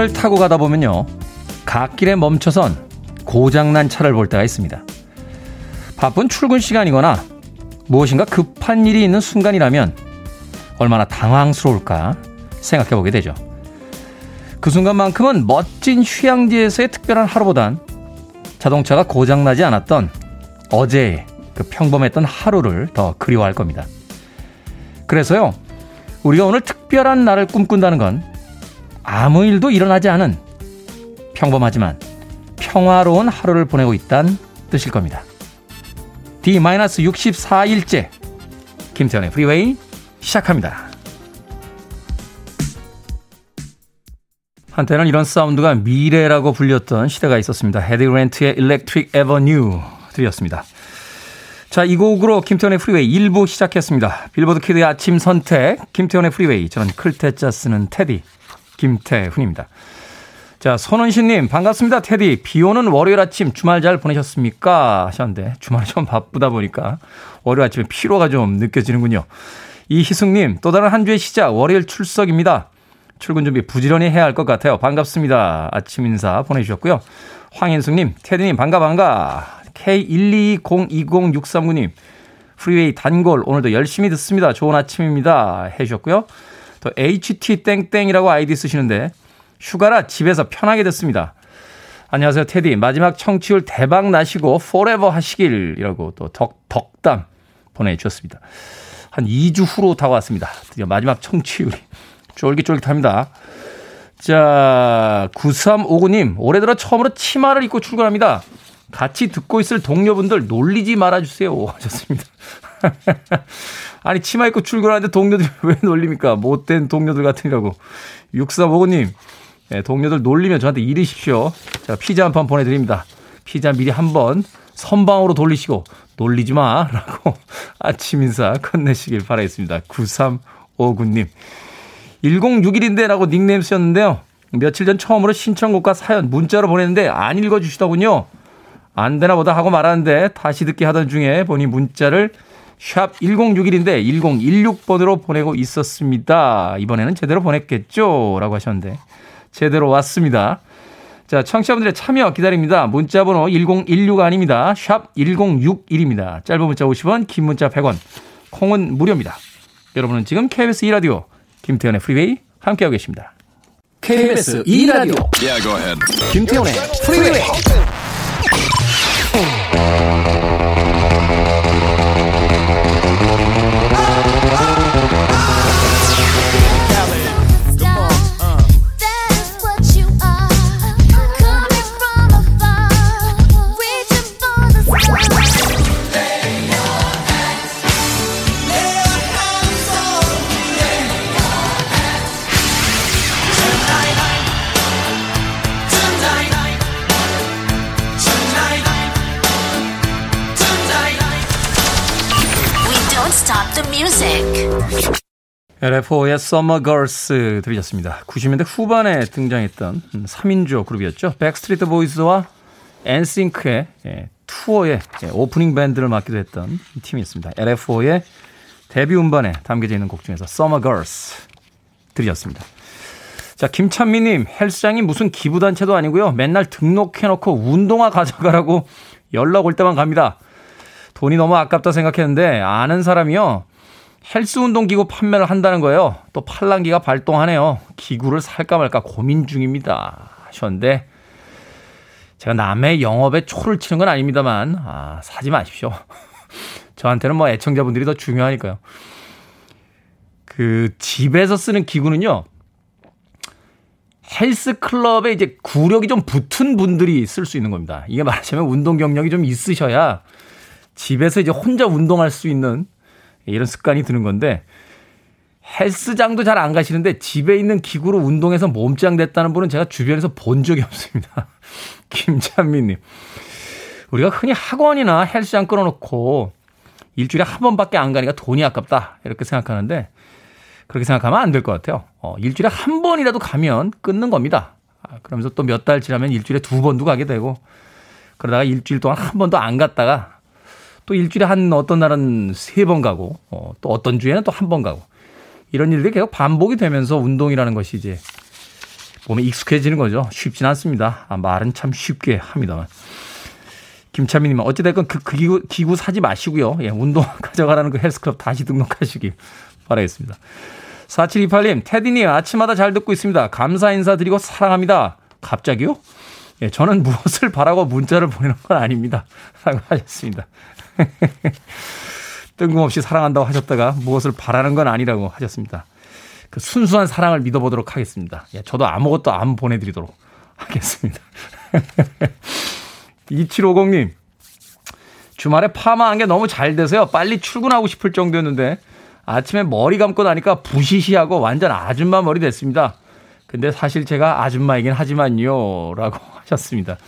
차를 타고 가다 보면요. 갓길에 멈춰선 고장난 차를 볼 때가 있습니다. 바쁜 출근 시간이거나 무엇인가 급한 일이 있는 순간이라면 얼마나 당황스러울까 생각해 보게 되죠. 그 순간만큼은 멋진 휴양지에서의 특별한 하루보단 자동차가 고장나지 않았던 어제의 그 평범했던 하루를 더 그리워할 겁니다. 그래서요, 우리가 오늘 특별한 날을 꿈꾼다는 건 아무 일도 일어나지 않은 평범하지만 평화로운 하루를 보내고 있다는 뜻일 겁니다. D-64일째 김태현의 프리웨이 시작합니다. 한때는 이런 사운드가 미래라고 불렸던 시대가 있었습니다. 헤디 렌트의 Electric Avenue 들렸습니다. 자, 이 곡으로 김태훈의 프리웨이 1부 시작했습니다. Billboard Kid의 아침 선택, 김태훈의 프리웨이. 저는 클 태자 쓰는 테디, 김태훈입니다. 자, 손은신님, 반갑습니다, 테디. 비 오는 월요일 아침 주말 잘 보내셨습니까? 하셨는데, 주말이 좀 바쁘다 보니까 월요일 아침에 피로가 좀 느껴지는군요. 이희숙님, 또 다른 한 주의 시작, 월요일 출석입니다. 출근 준비 부지런히 해야 할 것 같아요. 반갑습니다. 아침 인사 보내주셨고요. 황인숙님, 테디님, 반가, 반가. K1202063구님, 프리웨이 단골, 오늘도 열심히 듣습니다. 좋은 아침입니다. 해주셨고요. 또 HT땡땡이라고 아이디 쓰시는데, 휴가라 집에서 편하게 듣습니다. 안녕하세요, 테디. 마지막 청취율 대박 나시고, forever 하시길. 이라고 또 덕, 덕담 보내주셨습니다. 한 2주 후로 다가왔습니다. 드디어 마지막 청취율이. 쫄깃쫄깃합니다. 자, 9359님, 올해 들어 처음으로 치마를 입고 출근합니다. 같이 듣고 있을 동료분들 놀리지 말아주세요. 하셨습니다. 아니, 치마 입고 출근하는데 동료들이 왜 놀립니까? 못된 동료들 같으니라고. 6359님, 네, 동료들 놀리면 저한테 이르십시오. 자, 피자 한 판 보내드립니다. 피자 미리 한 번 선방으로 돌리시고, 놀리지 마. 라고 아침 인사 끝내시길 바라겠습니다. 9359님. 1061인데 라고 닉네임 쓰셨는데요. 며칠 전 처음으로 신청곡과 사연 문자로 보냈는데 안 읽어주시더군요. 안 되나 보다 하고 말았는데 다시 듣기 하던 중에 보니 문자를 샵 1061인데 1016번으로 보내고 있었습니다. 이번에는 제대로 보냈겠죠? 라고 하셨는데 제대로 왔습니다. 자, 청취자분들의 참여 기다립니다. 문자 번호 1016 아닙니다. 샵 1061입니다. 짧은 문자 50원, 긴 문자 100원. 콩은 무료입니다. 여러분은 지금 KBS 2라디오 김태훈의 프리웨이 함께하고 계십니다. KBS 2라디오 yeah, 김태훈의 프리웨이 LFO의 Summer Girls 들으셨습니다. 90년대 후반에 등장했던 3인조 그룹이었죠. 백스트리트 보이즈와 엔싱크의 예, 투어의 예, 오프닝 밴드를 맡기도 했던 팀이었습니다. LFO의 데뷔 음반에 담겨져 있는 곡 중에서 Summer Girls 들으셨습니다. 자, 김찬미님, 헬스장이 무슨 기부단체도 아니고요. 맨날 등록해놓고 운동화 가져가라고 연락 올 때만 갑니다. 돈이 너무 아깝다 생각했는데 아는 사람이요. 헬스 운동 기구 판매를 한다는 거예요. 또 팔랑기가 발동하네요. 기구를 살까 말까 고민 중입니다. 하셨는데 제가 남의 영업에 초를 치는 건 아닙니다만 아, 사지 마십시오. 저한테는 뭐 애청자분들이 더 중요하니까요. 그 집에서 쓰는 기구는요. 헬스 클럽에 이제 구력이 좀 붙은 분들이 쓸 수 있는 겁니다. 이게 말하자면 운동 경력이 좀 있으셔야 집에서 이제 혼자 운동할 수 있는 이런 습관이 드는 건데 헬스장도 잘 안 가시는데 집에 있는 기구로 운동해서 몸짱 됐다는 분은 제가 주변에서 본 적이 없습니다. 김찬미님. 우리가 흔히 학원이나 헬스장 끊어놓고 일주일에 한 번밖에 안 가니까 돈이 아깝다. 이렇게 생각하는데 그렇게 생각하면 안 될 것 같아요. 어, 일주일에 한 번이라도 가면 끊는 겁니다. 아, 그러면서 또 몇 달 지나면 일주일에 두 번도 가게 되고 그러다가 일주일 동안 한 번도 안 갔다가 또 일주일에 한 어떤 날은 세 번 가고 어, 또 어떤 주에는 또 한 번 가고 이런 일들이 계속 반복이 되면서 운동이라는 것이 이제 몸에 익숙해지는 거죠. 쉽진 않습니다. 아, 말은 참 쉽게 합니다만. 김찬미님, 어찌됐건 그, 그 기구, 기구 사지 마시고요. 예, 운동 가져가라는 그 헬스클럽 다시 등록하시기 바라겠습니다. 4728님, 테디님, 아침마다 잘 듣고 있습니다. 감사 인사드리고 사랑합니다. 갑자기요? 예, 저는 무엇을 바라고 문자를 보내는 건 아닙니다. 라고 하셨습니다. 뜬금없이 사랑한다고 하셨다가 무엇을 바라는 건 아니라고 하셨습니다. 그 순수한 사랑을 믿어보도록 하겠습니다. 예, 저도 아무것도 안 보내드리도록 하겠습니다. 2750님, 주말에 파마한 게 너무 잘 돼서요. 빨리 출근하고 싶을 정도였는데 아침에 머리 감고 나니까 부시시하고 완전 아줌마 머리 됐습니다. 근데 사실 제가 아줌마이긴 하지만요. 라고 하셨습니다.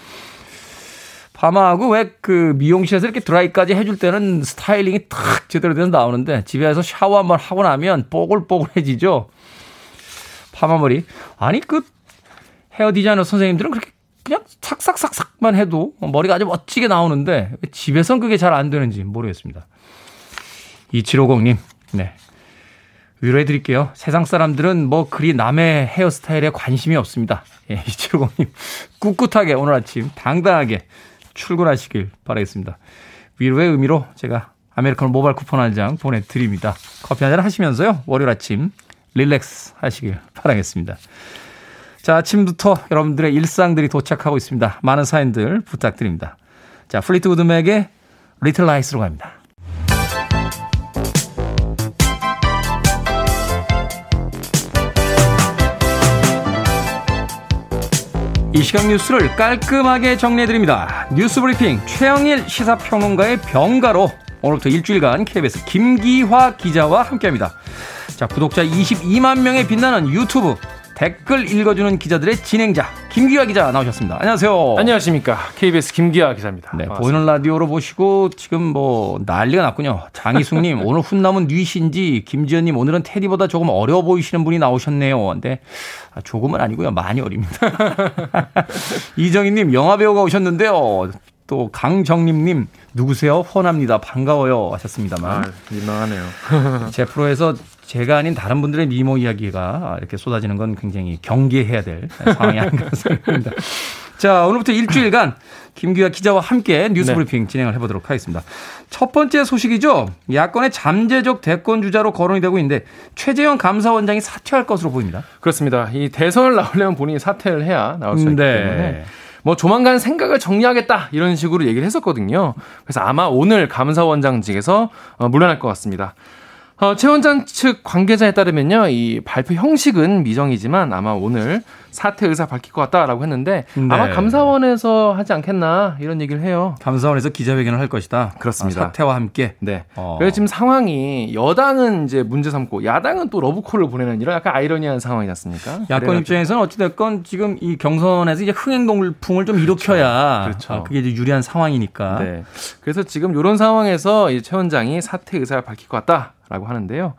파마하고 왜 그 미용실에서 이렇게 드라이까지 해줄 때는 스타일링이 탁 제대로 돼서 나오는데 집에서 샤워 한번 하고 나면 뽀글뽀글해지죠. 파마머리. 아니 그 헤어 디자이너 선생님들은 그렇게 그냥 삭삭삭삭만 해도 머리가 아주 멋지게 나오는데 집에선 그게 잘 안 되는지 모르겠습니다. 2750님, 네. 위로해 드릴게요. 세상 사람들은 뭐 그리 남의 헤어스타일에 관심이 없습니다. 예, 2750님, 꿋꿋하게 오늘 아침 당당하게 출근하시길 바라겠습니다. 위로의 의미로 제가 아메리카노 모바일 쿠폰 한 장 보내드립니다. 커피 한 잔 하시면서요. 월요일 아침 relax 하시길 바라겠습니다. 자, 아침부터 여러분들의 일상들이 도착하고 있습니다. 많은 사연들 부탁드립니다. 자, 플리트우드 맥의 Little Lies로 갑니다. 이 시각 뉴스를 깔끔하게 정리해드립니다. 뉴스 브리핑 최영일 시사평론가의 병가로 오늘부터 일주일간 KBS 김기화 기자와 함께합니다. 자, 구독자 22만 명의 빛나는 유튜브 댓글 읽어주는 기자들의 진행자 김기화 기자 나오셨습니다. 안녕하세요. 안녕하십니까. KBS 김기화 기자입니다. 네, 보이는 라디오로 보시고 지금 뭐 난리가 났군요. 장희숙님 오늘 훈남은 뉘신지 김지연님 오늘은 테디보다 조금 어려 보이시는 분이 나오셨네요. 근데 아, 조금은 아니고요. 많이 어립니다. 이정희님 영화 배우가 오셨는데요. 또 강정림님 누구세요? 허납니다. 반가워요 하셨습니다만. 아, 민망하네요. 제 프로에서 제가 아닌 다른 분들의 미모 이야기가 이렇게 쏟아지는 건 굉장히 경계해야 될 상황이 아닌가 생각합니다. 자, 오늘부터 일주일간 김규아 기자와 함께 뉴스 네. 브리핑 진행을 해보도록 하겠습니다. 첫 번째 소식이죠. 야권의 잠재적 대권 주자로 거론이 되고 있는데 최재형 감사원장이 사퇴할 것으로 보입니다. 그렇습니다. 이 대선을 나오려면 본인이 사퇴를 해야 나올 수 있기 네. 때문에 뭐 조만간 생각을 정리하겠다 이런 식으로 얘기를 했었거든요. 그래서 아마 오늘 감사원장직에서 어, 물러날 것 같습니다. 어, 최 원장 측 관계자에 따르면요, 이 발표 형식은 미정이지만 아마 오늘 사퇴 의사 밝힐 것 같다라고 했는데 네. 아마 감사원에서 하지 않겠나 이런 얘기를 해요. 감사원에서 기자회견을 할 것이다. 그렇습니다. 아, 사퇴와 함께. 네. 어. 그래서 지금 상황이 여당은 이제 문제 삼고 야당은 또 러브콜을 보내는 이런 약간 아이러니한 상황이지 않습니까? 야권. 입장에서는 어찌됐건 지금 이 경선에서 이제 흥행동풍을 좀 일으켜야 그렇죠. 그렇죠. 아, 그게 이제 유리한 상황이니까. 네. 그래서 지금 이런 상황에서 최 원장이 사퇴 의사를 밝힐 것 같다. 라고 하는데요.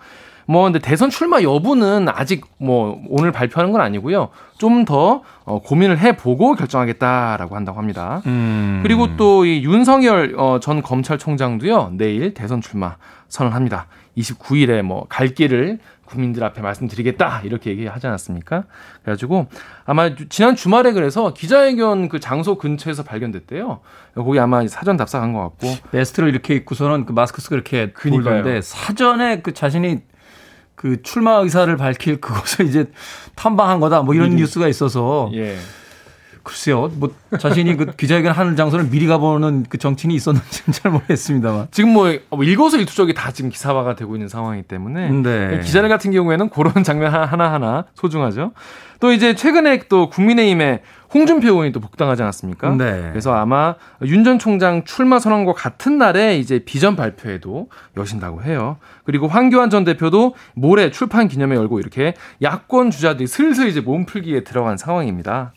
뭐 근데 대선 출마 여부는 아직 뭐 오늘 발표하는 건 아니고요. 좀 더 어, 고민을 해보고 결정하겠다라고 한다고 합니다. 음. 그리고 또 이 윤석열 어, 전 검찰총장도요 내일 대선 출마 선언합니다. 29일에 뭐 갈 길을 국민들 앞에 말씀드리겠다 이렇게 얘기하지 않았습니까? 그래가지고 아마 지난 주말에 그래서 기자회견 그 장소 근처에서 발견됐대요. 거기 아마 사전 답사한 것 같고 베스트를 이렇게 입고서는 그 마스크 쓰고 이렇게 돌던데 사전에 그 자신이 그 출마 의사를 밝힐 그것을 이제 탐방한 거다 뭐 이런 음. 뉴스가 있어서 예. 글쎄요, 뭐 자신이 그 기자회견 하는 장소를 미리 가보는 그 정치인이 있었는지는 잘 모르겠습니다만 지금 뭐 일거수일투족이 다 지금 기사화가 되고 있는 상황이기 때문에 네. 기자들 같은 경우에는 그런 장면 하나 하나 소중하죠. 또 이제 최근에 또 국민의힘에 홍준표 의원이 또 복당하지 않았습니까? 네. 그래서 아마 윤 전 총장 출마 선언과 같은 날에 이제 비전 발표에도 여신다고 해요. 그리고 황교안 전 대표도 모레 출판 기념회 열고 이렇게 야권 주자들이 슬슬 이제 몸풀기에 들어간 상황입니다.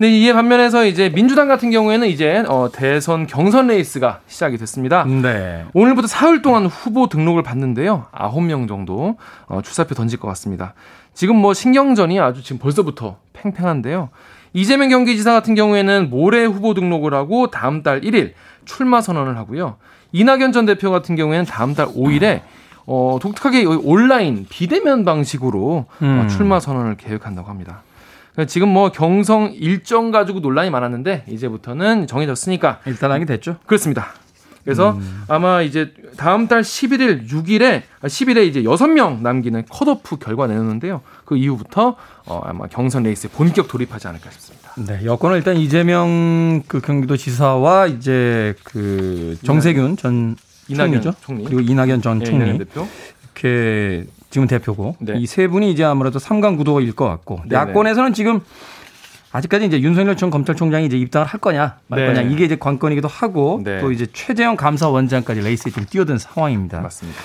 네, 이에 반면에서 이제 민주당 같은 경우에는 이제 어, 대선 경선 레이스가 시작이 됐습니다. 네. 오늘부터 사흘 동안 후보 등록을 받는데요. 9명 정도 어, 출사표 던질 것 같습니다. 지금 뭐 신경전이 아주 지금 벌써부터 팽팽한데요. 이재명 경기지사 같은 경우에는 모레 후보 등록을 하고 다음 달 1일 출마 선언을 하고요. 이낙연 전 대표 같은 경우에는 다음 달 5일에 어, 독특하게 온라인 비대면 방식으로 어, 음. 어, 출마 선언을 계획한다고 합니다. 지금 뭐 경성 일정 가지고 논란이 많았는데 이제부터는 정해졌으니까 일단하게 됐죠. 그렇습니다. 그래서 음. 아마 이제 다음 달 11일, 6일에 10일에 이제 6명 남기는 컷오프 결과 내놓는데요. 그 이후부터 어 아마 경선 레이스에 본격 돌입하지 않을까 싶습니다. 네, 여권은 일단 이재명 그 경기도지사와 이제 그 정세균 전 이낙연 총리 그리고 이낙연 전 네, 총리 네, 대표. 이렇게 지금 대표고 네. 이세 분이 이제 아무래도 삼강 구도일 것 같고 네, 네. 야권에서는 지금 아직까지 이제 윤석열 전 검찰총장이 이제 입당을 할 거냐 말 거냐 네. 이게 이제 관건이기도 하고 네. 또 이제 최재형 감사원장까지 레이스에 좀 뛰어든 상황입니다. 맞습니다.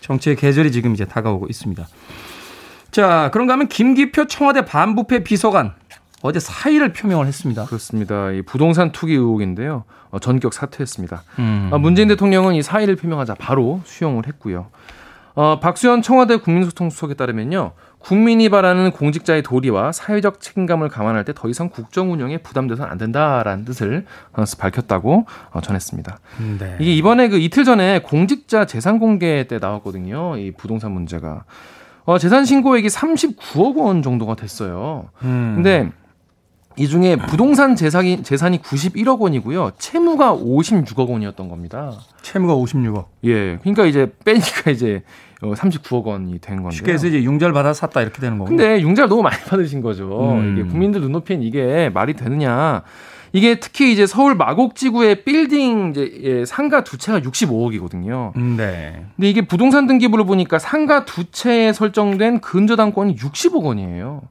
정치의 계절이 지금 이제 다가오고 있습니다. 자, 그런가 하면 김기표 청와대 반부패 비서관 어제 사의를 표명을 했습니다. 그렇습니다. 이 부동산 투기 의혹인데요. 어, 전격 사퇴했습니다. 음. 아, 문재인 대통령은 이 사의를 표명하자 바로 수용을 했고요. 어, 박수현 청와대 국민소통수석에 따르면요. 국민이 바라는 공직자의 도리와 사회적 책임감을 감안할 때 더 이상 국정 운영에 부담돼서는 안 된다라는 뜻을 어, 밝혔다고 어, 전했습니다. 네. 이게 이번에 그 이틀 전에 공직자 재산 공개 때 나왔거든요. 이 부동산 문제가. 어, 재산 신고액이 39억 원 정도가 됐어요. 음. 근데 이 중에 부동산 재산이, 재산이 91억 원이고요. 채무가 56억 원이었던 겁니다. 채무가 56억. 예. 그러니까 이제 빼니까 이제 39억 어, 원이 된 건데. 쉽게 해서 이제 융자를 받아 샀다 이렇게 되는 거고. 근데 융자를 너무 많이 받으신 거죠. 음. 이게 국민들 눈높이엔 이게 말이 되느냐. 이게 특히 이제 서울 마곡지구의 빌딩 이제 예, 상가 두 채가 65억이거든요. 음, 네. 근데 이게 부동산 등기부를 보니까 상가 두 채에 설정된 근저당권이 60억 원이에요.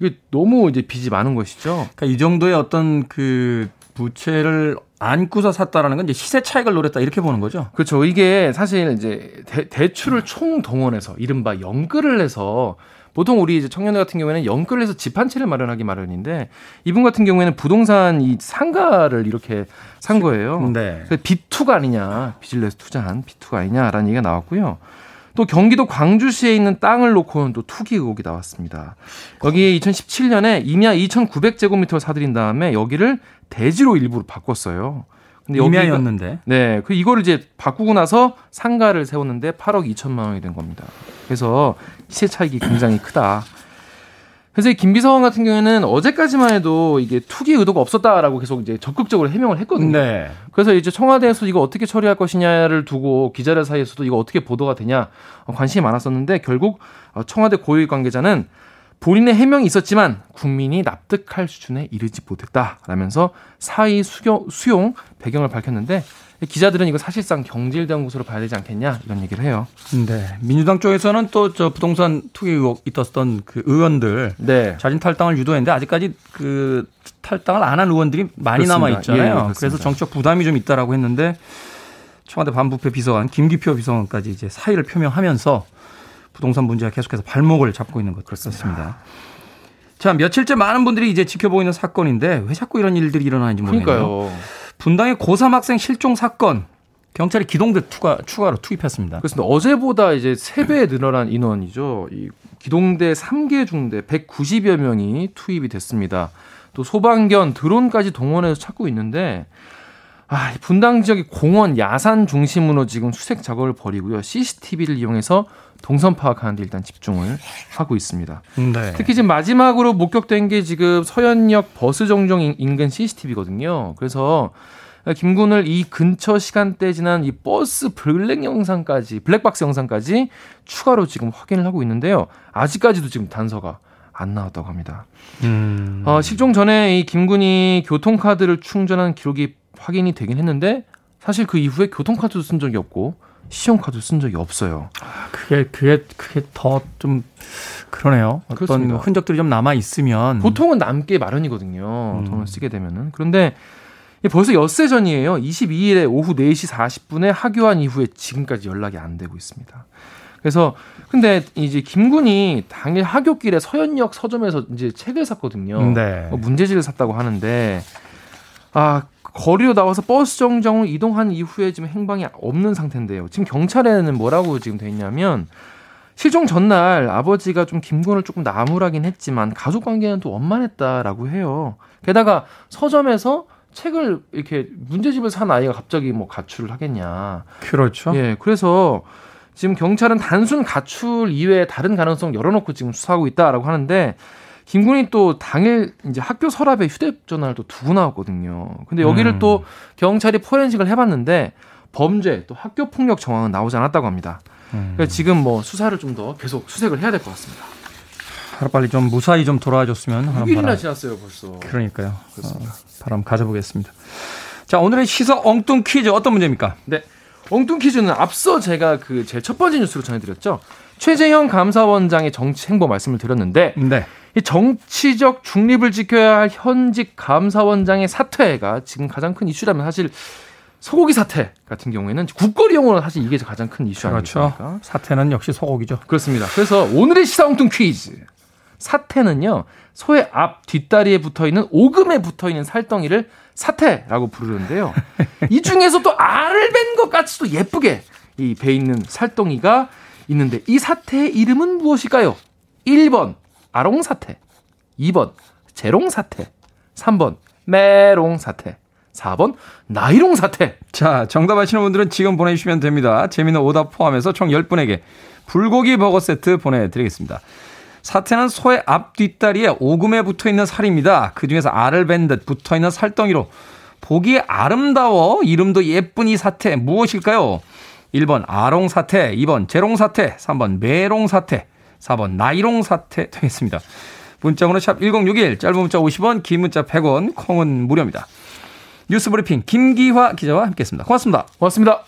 이게 너무 이제 빚이 많은 것이죠. 그러니까 이 정도의 어떤 그 부채를 안고서 샀다라는 건 이제 시세 차익을 노렸다 이렇게 보는 거죠. 그렇죠. 이게 사실 이제 대, 출을 총 동원해서 이른바 연끌을 해서 보통 우리 이제 청년들 같은 경우에는 연끌을 해서 집 한 채를 마련하기 마련인데 이분 같은 경우에는 부동산 이 상가를 이렇게 산 거예요. 네. B2가 아니냐, 비즈니스 투자한 B2가 아니냐라는 얘기가 나왔고요. 또 경기도 광주시에 있는 땅을 놓고는 또 투기 의혹이 나왔습니다. 여기에 2017년에 임야 2,900제곱미터를 사들인 다음에 여기를 대지로 일부러 바꿨어요. 근데 임야였는데. 네. 그 이거를 이제 바꾸고 나서 상가를 세웠는데 8억 2천만 원이 된 겁니다. 그래서 시세 차익이 굉장히 크다. 그래서 이 김비서관 같은 경우에는 어제까지만 해도 이게 투기 의도가 없었다라고 계속 이제 적극적으로 해명을 했거든요. 네. 그래서 이제 청와대에서 이거 어떻게 처리할 것이냐를 두고 기자들 사이에서도 이거 어떻게 보도가 되냐 관심이 많았었는데 결국 청와대 고위 관계자는 본인의 해명이 있었지만 국민이 납득할 수준에 이르지 못했다라면서 사의 수용 배경을 밝혔는데 기자들은 이거 사실상 경질된 것으로 봐야 되지 않겠냐 이런 얘기를 해요. 네. 민주당 쪽에서는 또 저 부동산 투기 의혹 있었던 그 의원들 네. 자진 탈당을 유도했는데 아직까지 그 탈당을 안 한 의원들이 많이 남아 있잖아요. 예, 그래서 정책 부담이 좀 있다라고 했는데 청와대 반부패 비서관 김기표 비서관까지 이제 사의를 표명하면서 부동산 문제가 계속해서 발목을 잡고 있는 것 같습니다. 자, 며칠째 많은 분들이 이제 지켜보고 있는 사건인데 왜 자꾸 이런 일들이 일어나는지 모르겠네요. 그러니까요. 분당의 고3 학생 실종 사건 경찰이 기동대 투가, 추가로 투입했습니다. 그렇습니다. 어제보다 이제 3배 늘어난 인원이죠. 이 기동대 3개 중대 190여 명이 투입이 됐습니다. 또 소방견, 드론까지 동원해서 찾고 있는데 아, 분당 지역의 공원, 야산 중심으로 지금 수색 작업을 벌이고요. CCTV를 이용해서 동선 파악하는 데 일단 집중을 하고 있습니다. 네. 특히 지금 마지막으로 목격된 게 지금 서현역 버스 정정 인근 CCTV거든요. 그래서 김군을 이 근처 시간대 지난 이 버스 블랙 영상까지 블랙박스 영상까지 추가로 지금 확인을 하고 있는데요. 아직까지도 지금 단서가 안 나왔다고 합니다. 음. 어, 실종 전에 이 김군이 교통카드를 충전한 기록이 확인이 되긴 했는데 사실 그 이후에 교통카드도 쓴 적이 없고 신용카드 쓴 적이 없어요. 아, 그게 그게 그게 더 좀 그러네요. 어떤 그렇습니다. 흔적들이 좀 남아 있으면 보통은 남게 마련이거든요. 음. 돈을 쓰게 되면은 그런데 벌써 엿새 전이에요. 22일에 오후 4시 40분에 하교한 이후에 지금까지 연락이 안 되고 있습니다. 그래서 근데 이제 김군이 당일 하교길에 서현역 서점에서 이제 책을 샀거든요. 네. 뭐 문제지를 샀다고 하는데 아 거리로 나와서 버스 정정을 이동한 이후에 지금 행방이 없는 상태인데요. 지금 경찰에는 뭐라고 지금 돼 있냐면 실종 전날 아버지가 좀 김군을 조금 나무라긴 했지만 가족 관계는 또 원만했다라고 해요. 게다가 서점에서 책을 이렇게 문제집을 산 아이가 갑자기 뭐 가출을 하겠냐. 그렇죠. 예. 그래서 지금 경찰은 단순 가출 이외에 다른 가능성 열어놓고 지금 수사하고 있다라고 하는데 김 군이 또 당일 이제 학교 서랍에 휴대전화를 또 두고 나왔거든요. 근데 여기를 음. 또 경찰이 포렌식을 해봤는데 범죄 또 학교 폭력 정황은 나오지 않았다고 합니다. 음. 그래서 지금 뭐 수사를 좀 더 계속 수색을 해야 될 것 같습니다. 하루빨리 좀 무사히 좀 돌아와줬으면 하는 6일이나 지났어요 벌써. 그러니까요. 그렇습니다. 어, 바람 가져보겠습니다. 자 오늘의 시사 엉뚱 퀴즈 어떤 문제입니까? 네. 엉뚱 퀴즈는 앞서 제가 그 제 첫 번째 뉴스로 전해드렸죠. 최재형 감사원장의 정치 행보 말씀을 드렸는데 네. 이 정치적 중립을 지켜야 할 현직 감사원장의 사퇴가 지금 가장 큰 이슈라면 사실 소고기 사태 같은 경우에는 국거리용으로 사실 이게 가장 큰 이슈 그렇죠. 아닙니까? 사태는 역시 소고기죠. 그렇습니다. 그래서 오늘의 시사홍뚱 퀴즈. 사태는요. 소의 앞 뒷다리에 붙어 있는 오금에 붙어 있는 살덩이를 사태라고 부르는데요. 이 중에서 또 알을 뺀 것 같이 도 예쁘게 이 배 있는 살덩이가 있는데 이 사태의 이름은 무엇일까요? 1번 아롱 사태, 2번 재롱 사태, 3번 메롱 사태. 4번 나이롱 사태. 자, 정답 아시는 분들은 지금 보내주시면 됩니다. 재미는 오답 포함해서 총 10분에게 불고기 버거 세트 보내드리겠습니다. 사태는 소의 앞 뒷다리에 오금에 붙어 있는 살입니다. 그 중에서 알을 밴 듯 붙어 있는 살덩이로 보기에 아름다워 이름도 예쁜 이 사태 무엇일까요? 1번 아롱 사태, 2번 재롱 사태, 3번 메롱 사태, 4번 나이롱 사태 되겠습니다. 문자번호 샵 1061, 짧은 문자 50원, 긴 문자 100원, 콩은 무료입니다. 뉴스 브리핑 김기화 기자와 함께했습니다. 고맙습니다. 고맙습니다.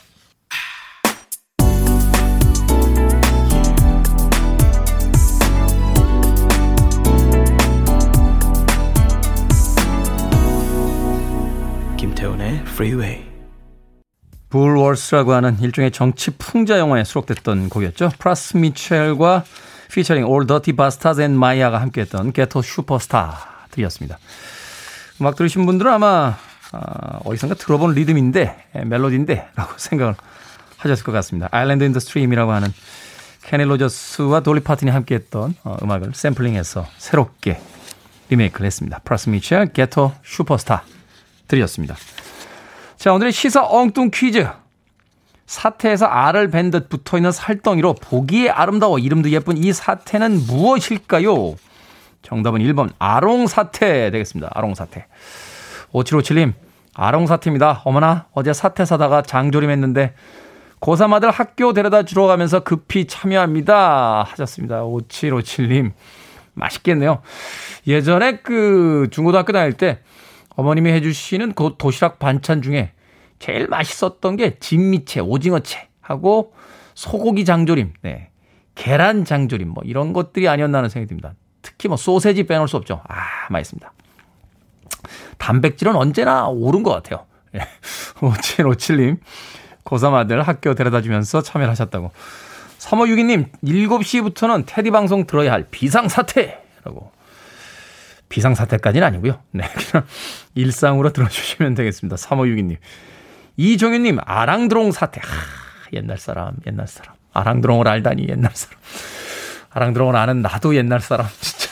김태훈의 Freeway. Bulworth라고 하는 일종의 정치 풍자 영화에 수록됐던 곡이었죠. 프라스 미첼과 피처링 Ol' Dirty Bastard and Mya가 함께했던 Ghetto Supastar 드렸습니다. 음악 들으신 분들은 아마 어, 어디선가 들어본 리듬인데 멜로디인데 라고 생각을 하셨을 것 같습니다. Islands in the Stream이라고 하는 케니 로저스와 돌리 파튼이 함께했던 어, 음악을 샘플링해서 새롭게 리메이크를 했습니다. 프라스 미첼 Ghetto Supastar 드렸습니다. 자 오늘의 시사 엉뚱 퀴즈 사태에서 알을 밴 듯 붙어 있는 살덩이로 보기에 아름다워 이름도 예쁜 이 사태는 무엇일까요? 정답은 1번 아롱 사태 되겠습니다. 아롱 사태. 5757님, 아롱 사태입니다. 어머나, 어제 사태 사다가 장조림했는데 고3 아들 학교 데려다 주러 가면서 급히 참여합니다. 하셨습니다. 5757님. 맛있겠네요. 예전에 그 중고등학교 다닐 때 어머님이 해주시는 그 도시락 반찬 중에 제일 맛있었던 게 진미채, 오징어채 하고 소고기 장조림, 네. 계란 장조림 뭐 이런 것들이 아니었나 하는 생각이 듭니다. 특히 뭐 소세지 빼놓을 수 없죠. 아, 맛있습니다. 단백질은 언제나 오른 것 같아요. 예. 5757님, 고3 아들 학교 데려다 주면서 참여를 하셨다고. 3562님, 7시부터는 테디 방송 들어야 할 비상사태라고. 비상사태까지는 아니고요. 네, 그냥 일상으로 들어주시면 되겠습니다. 3562님. 이종윤님, 아랑드롱 사태. 하, 옛날 사람, 옛날 사람. 아랑드롱을 알다니, 옛날 사람. 아랑드롱을 아는 나도 옛날 사람, 진짜.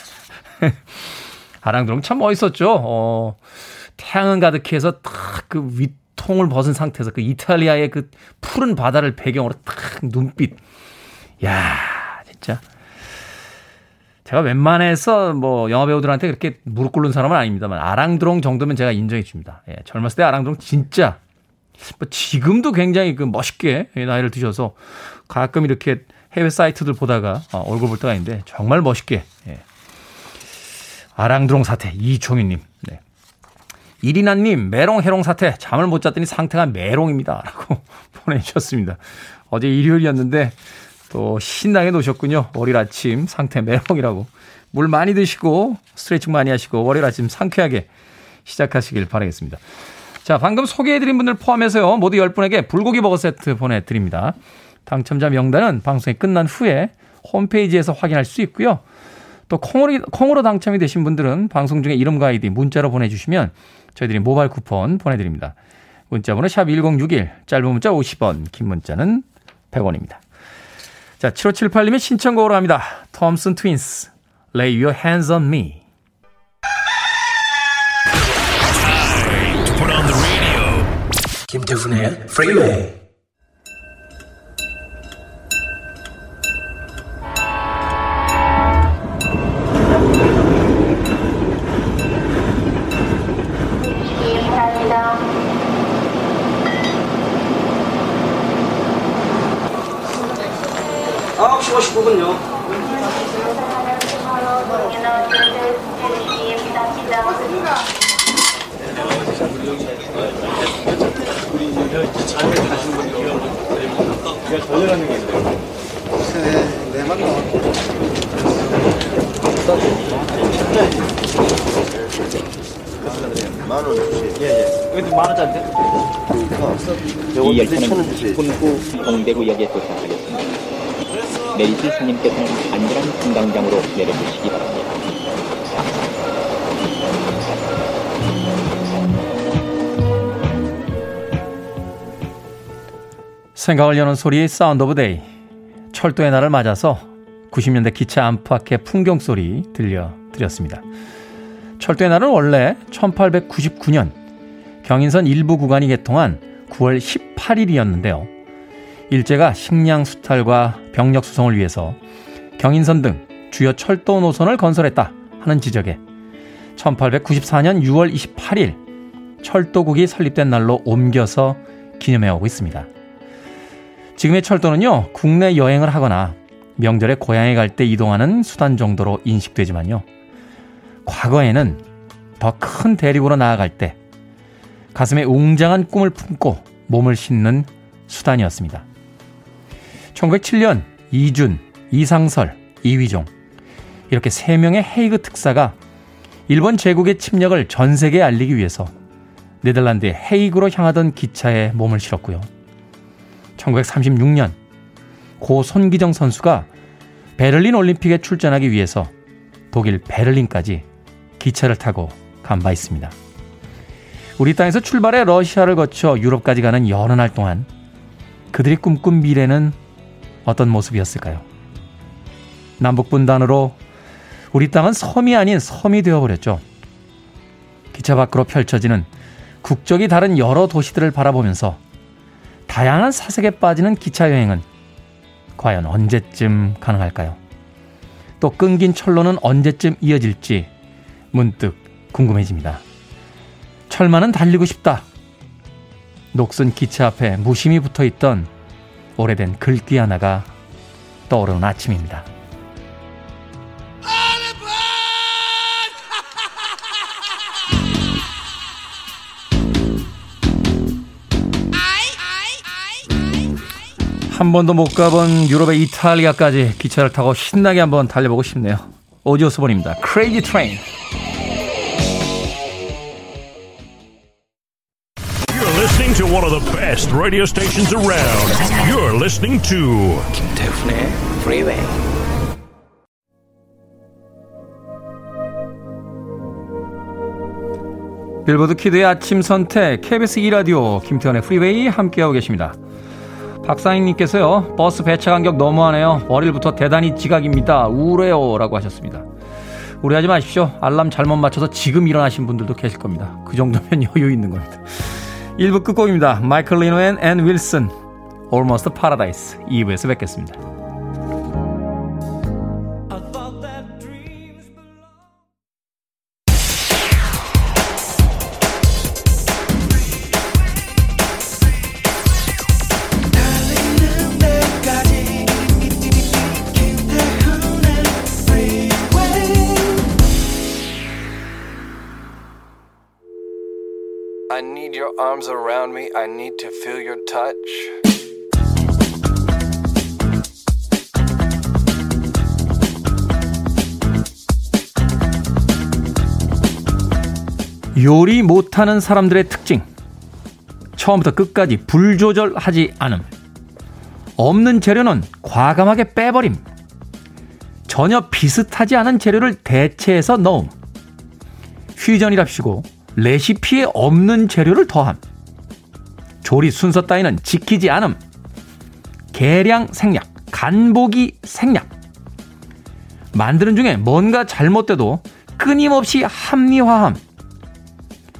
아랑드롱 참 멋있었죠. 어, 태양은 가득히 해서 딱 그 위통을 벗은 상태에서 그 이탈리아의 그 푸른 바다를 배경으로 딱 눈빛. 야 진짜. 제가 웬만해서 뭐 영화 배우들한테 그렇게 무릎 꿇는 사람은 아닙니다만 아랑드롱 정도면 제가 인정해 줍니다. 예, 젊었을 때 아랑드롱 진짜 뭐 지금도 굉장히 그 멋있게 나이를 드셔서 가끔 이렇게 해외 사이트들 보다가 어, 얼굴 볼 때가 있는데 정말 멋있게 예, 아랑드롱 사태 이종윤님. 네. 이리나님 메롱 해롱 사태 잠을 못 잤더니 상태가 메롱입니다라고 보내주셨습니다. 어제 일요일이었는데 또 신나게 노셨군요. 월요일 아침 상태 메롱이라고 물 많이 드시고 스트레칭 많이 하시고 월요일 아침 상쾌하게 시작하시길 바라겠습니다. 자, 방금 소개해드린 분들 포함해서요, 모두 10분에게 불고기 버거 세트 보내드립니다. 당첨자 명단은 방송이 끝난 후에 홈페이지에서 확인할 수 있고요. 또 콩으로, 콩으로 당첨이 되신 분들은 방송 중에 이름과 아이디 문자로 보내주시면 저희들이 모바일 쿠폰 보내드립니다. 문자번호 샵 1061, 짧은 문자 50원, 긴 문자는 100원입니다. 자, 7578님의 신청곡으로 합니다. 톰슨 트윈스, Lay Your Hands on Me. 김태훈의 프리웨이 9시 59분요. 게 있어요. 네, 네 만 나와. 만원 주세요. 예, 예. 여기 만 원짜리. 이 열차는 10분 후 동대구역에 도착하겠습니다. 내리실 손님께서는 안전한 승강장으로 내려주시기 바랍니다. 생각을 여는 소리 사운드 오브 데이. 철도의 날을 맞아서 90년대 기차 안팎의 풍경 소리 들려드렸습니다. 철도의 날은 원래 1899년 경인선 일부 구간이 개통한 9월 18일이었는데요. 일제가 식량 수탈과 병력 수송을 위해서 경인선 등 주요 철도 노선을 건설했다 하는 지적에 1894년 6월 28일 철도국이 설립된 날로 옮겨서 기념해 오고 있습니다. 지금의 철도는요, 국내 여행을 하거나 명절에 고향에 갈 때 이동하는 수단 정도로 인식되지만요. 과거에는 더 큰 대륙으로 나아갈 때 가슴에 웅장한 꿈을 품고 몸을 싣는 수단이었습니다. 1907년 이준, 이상설, 이휘종 이렇게 세 명의 헤이그 특사가 일본 제국의 침략을 전 세계에 알리기 위해서 네덜란드의 헤이그로 향하던 기차에 몸을 실었고요. 1936년 고 손기정 선수가 베를린 올림픽에 출전하기 위해서 독일 베를린까지 기차를 타고 간 바 있습니다. 우리 땅에서 출발해 러시아를 거쳐 유럽까지 가는 여러 날 동안 그들이 꿈꾼 미래는 어떤 모습이었을까요? 남북 분단으로 우리 땅은 섬이 아닌 섬이 되어버렸죠. 기차 밖으로 펼쳐지는 국적이 다른 여러 도시들을 바라보면서 다양한 사색에 빠지는 기차 여행은 과연 언제쯤 가능할까요? 또 끊긴 철로는 언제쯤 이어질지 문득 궁금해집니다. 철만은 달리고 싶다. 녹슨 기차 앞에 무심히 붙어 있던 오래된 글귀 하나가 떠오르는 아침입니다. 한 번도 못 가본 유럽의 이탈리아까지 기차를 타고 신나게 한번 달려보고 싶네요. 오지오스본입니다. Crazy Train. You're listening to one of the best radio stations around. You're listening to 김태훈의 Freeway. 빌보드 키드의 아침 선택 KBS 2라디오 김태훈의 프리웨이 함께하고 계십니다. 박사님께서요 버스 배차 간격 너무하네요. 월요일부터 대단히 지각입니다. 우울해요 라고 하셨습니다. 우려하지 마십시오. 알람 잘못 맞춰서 지금 일어나신 분들도 계실 겁니다. 그 정도면 여유 있는 겁니다. 1부 끝곡입니다. 마이크 리노 앤 윌슨 Almost Paradise 2부에서 뵙겠습니다. Arms around me. I need to feel your touch. 요리 못하는 사람들의 특징. 처음부터 끝까지 불조절하지 않음. 없는 재료는 과감하게 빼버림. 전혀 비슷하지 않은 재료를 대체해서 넣음. 퓨전이랍시고 레시피에 없는 재료를 더함. 조리 순서 따위는 지키지 않음. 계량 생략, 간보기 생략. 만드는 중에 뭔가 잘못돼도 끊임없이 합리화함.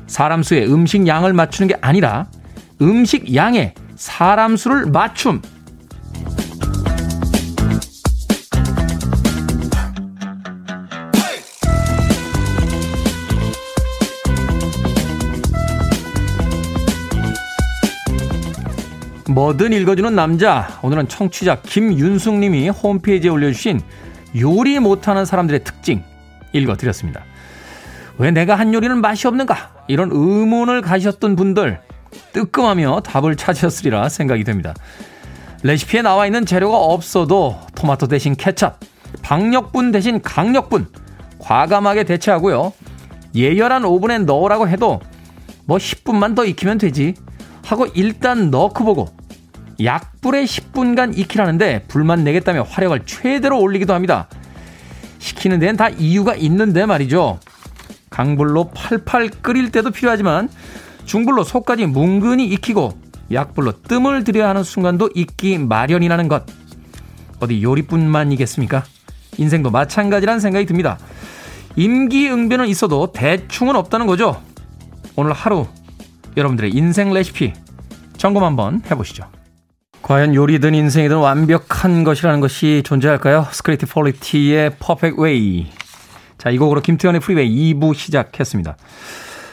사람 수의 음식 양을 맞추는 게 아니라 음식 양에 사람 수를 맞춤. 뭐든 읽어주는 남자. 오늘은 청취자 김윤숙 님이 홈페이지에 올려주신 요리 못하는 사람들의 특징 읽어드렸습니다. 왜 내가 한 요리는 맛이 없는가? 이런 의문을 가셨던 분들 뜨끔하며 답을 찾으셨으리라 생각이 됩니다. 레시피에 나와 있는 재료가 없어도 토마토 대신 케찹, 박력분 대신 강력분 과감하게 대체하고요. 예열한 오븐에 넣으라고 해도 뭐 10분만 더 익히면 되지 하고 일단 넣고 보고 약불에 10분간 익히라는데 불만 내겠다며 화력을 최대로 올리기도 합니다. 시키는 데는 다 이유가 있는데 말이죠. 강불로 팔팔 끓일 때도 필요하지만 중불로 속까지 뭉근히 익히고 약불로 뜸을 들여야 하는 순간도 익기 마련이라는 것. 어디 요리뿐만이겠습니까? 인생도 마찬가지란 생각이 듭니다. 임기응변은 있어도 대충은 없다는 거죠. 오늘 하루 여러분들의 인생 레시피 점검 한번 해보시죠. 과연 요리든 인생이든 완벽한 것이라는 것이 존재할까요? 스크리티 폴리티의 Perfect Way. 자, 이 곡으로 김태훈의 프리웨이 2부 시작했습니다.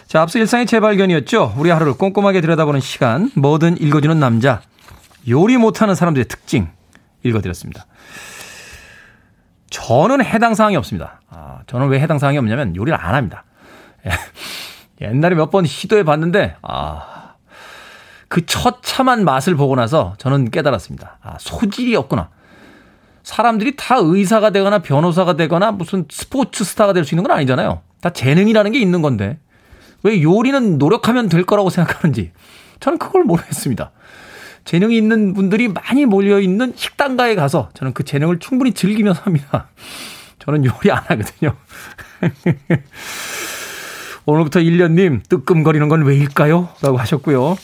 자, 앞서 일상의 재발견이었죠. 우리 하루를 꼼꼼하게 들여다보는 시간, 뭐든 읽어주는 남자, 요리 못하는 사람들의 특징 읽어드렸습니다. 저는 해당 사항이 없습니다. 아, 저는 왜 해당 사항이 없냐면 요리를 안 합니다. 옛날에 몇 번 시도해 봤는데, 아, 그 처참한 맛을 보고 나서 저는 깨달았습니다. 아, 소질이 없구나. 사람들이 다 의사가 되거나 변호사가 되거나 무슨 스포츠 스타가 될 수 있는 건 아니잖아요. 다 재능이라는 게 있는 건데. 왜 요리는 노력하면 될 거라고 생각하는지 저는 그걸 모르겠습니다. 재능이 있는 분들이 많이 몰려 있는 식당가에 가서 저는 그 재능을 충분히 즐기면서 합니다. 저는 요리 안 하거든요. 오늘부터 1년님 뜨끔거리는 건 왜일까요? 라고 하셨고요.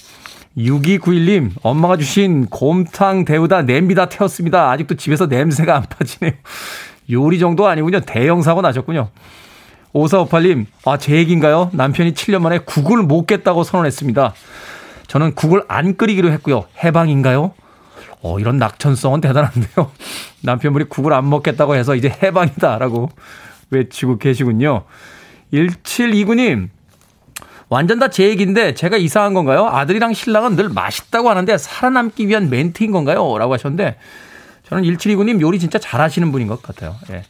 6291님, 엄마가 주신 곰탕 데우다 냄비 다 태웠습니다. 아직도 집에서 냄새가 안 빠지네요. 요리 정도 아니군요. 대형 사고 나셨군요. 5458님, 아, 제 얘기인가요? 남편이 7년 만에 국을 못 겠다고 선언했습니다. 저는 국을 안 끓이기로 했고요. 해방인가요? 어, 이런 낙천성은 대단한데요. 남편분이 국을 안 먹겠다고 해서 이제 해방이다라고 외치고 계시군요. 1729님, 완전 다 제 얘기인데 제가 이상한 건가요? 아들이랑 신랑은 늘 맛있다고 하는데 살아남기 위한 멘트인 건가요? 라고 하셨는데 저는 1729님 요리 진짜 잘하시는 분인 것 같아요. 예.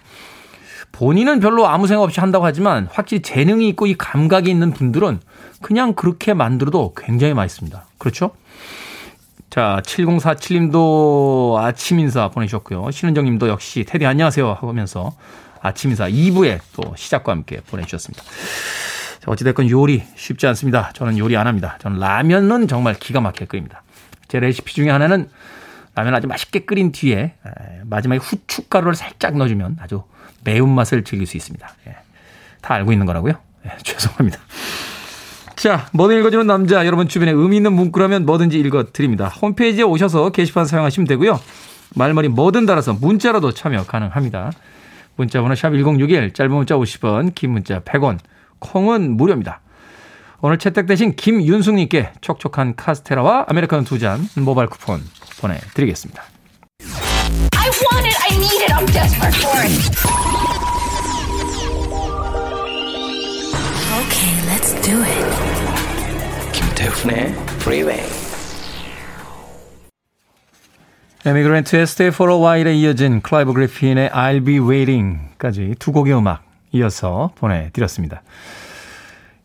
본인은 별로 아무 생각 없이 한다고 하지만 확실히 재능이 있고 이 감각이 있는 분들은 그냥 그렇게 만들어도 굉장히 맛있습니다. 그렇죠? 자, 7047님도 아침 인사 보내주셨고요. 신은정 님도 역시 테디 안녕하세요 하면서 아침 인사 2부에 또 시작과 함께 보내주셨습니다. 자, 어찌됐건 요리 쉽지 않습니다. 저는 요리 안 합니다. 저는 라면은 정말 기가 막히게 끓입니다. 제 레시피 중에 하나는 라면 아주 맛있게 끓인 뒤에 마지막에 후춧가루를 살짝 넣어주면 아주 매운맛을 즐길 수 있습니다. 예. 다 알고 있는 거라고요? 예, 죄송합니다. 자, 뭐든 읽어주는 남자, 여러분 주변에 의미 있는 문구라면 뭐든지 읽어드립니다. 홈페이지에 오셔서 게시판 사용하시면 되고요. 말머리 뭐든 달아서 문자로도 참여 가능합니다. 문자번호 샵 1061, 짧은 문자 50원, 긴 문자 100원, 콩은 무료입니다. 오늘 채택되신 김윤숙님께 촉촉한 카스테라와 아메리카노 두 잔 모바일 쿠폰 보내드리겠습니다. I want it, I need it, I'm desperate for it. Okay, let's do it. 김태훈의 Freeway. 에이미 그랜트의 Stay for a While에 이어진 클라이브 그리핀의 I'll be waiting까지 두 곡의 음악 이어서 보내드렸습니다.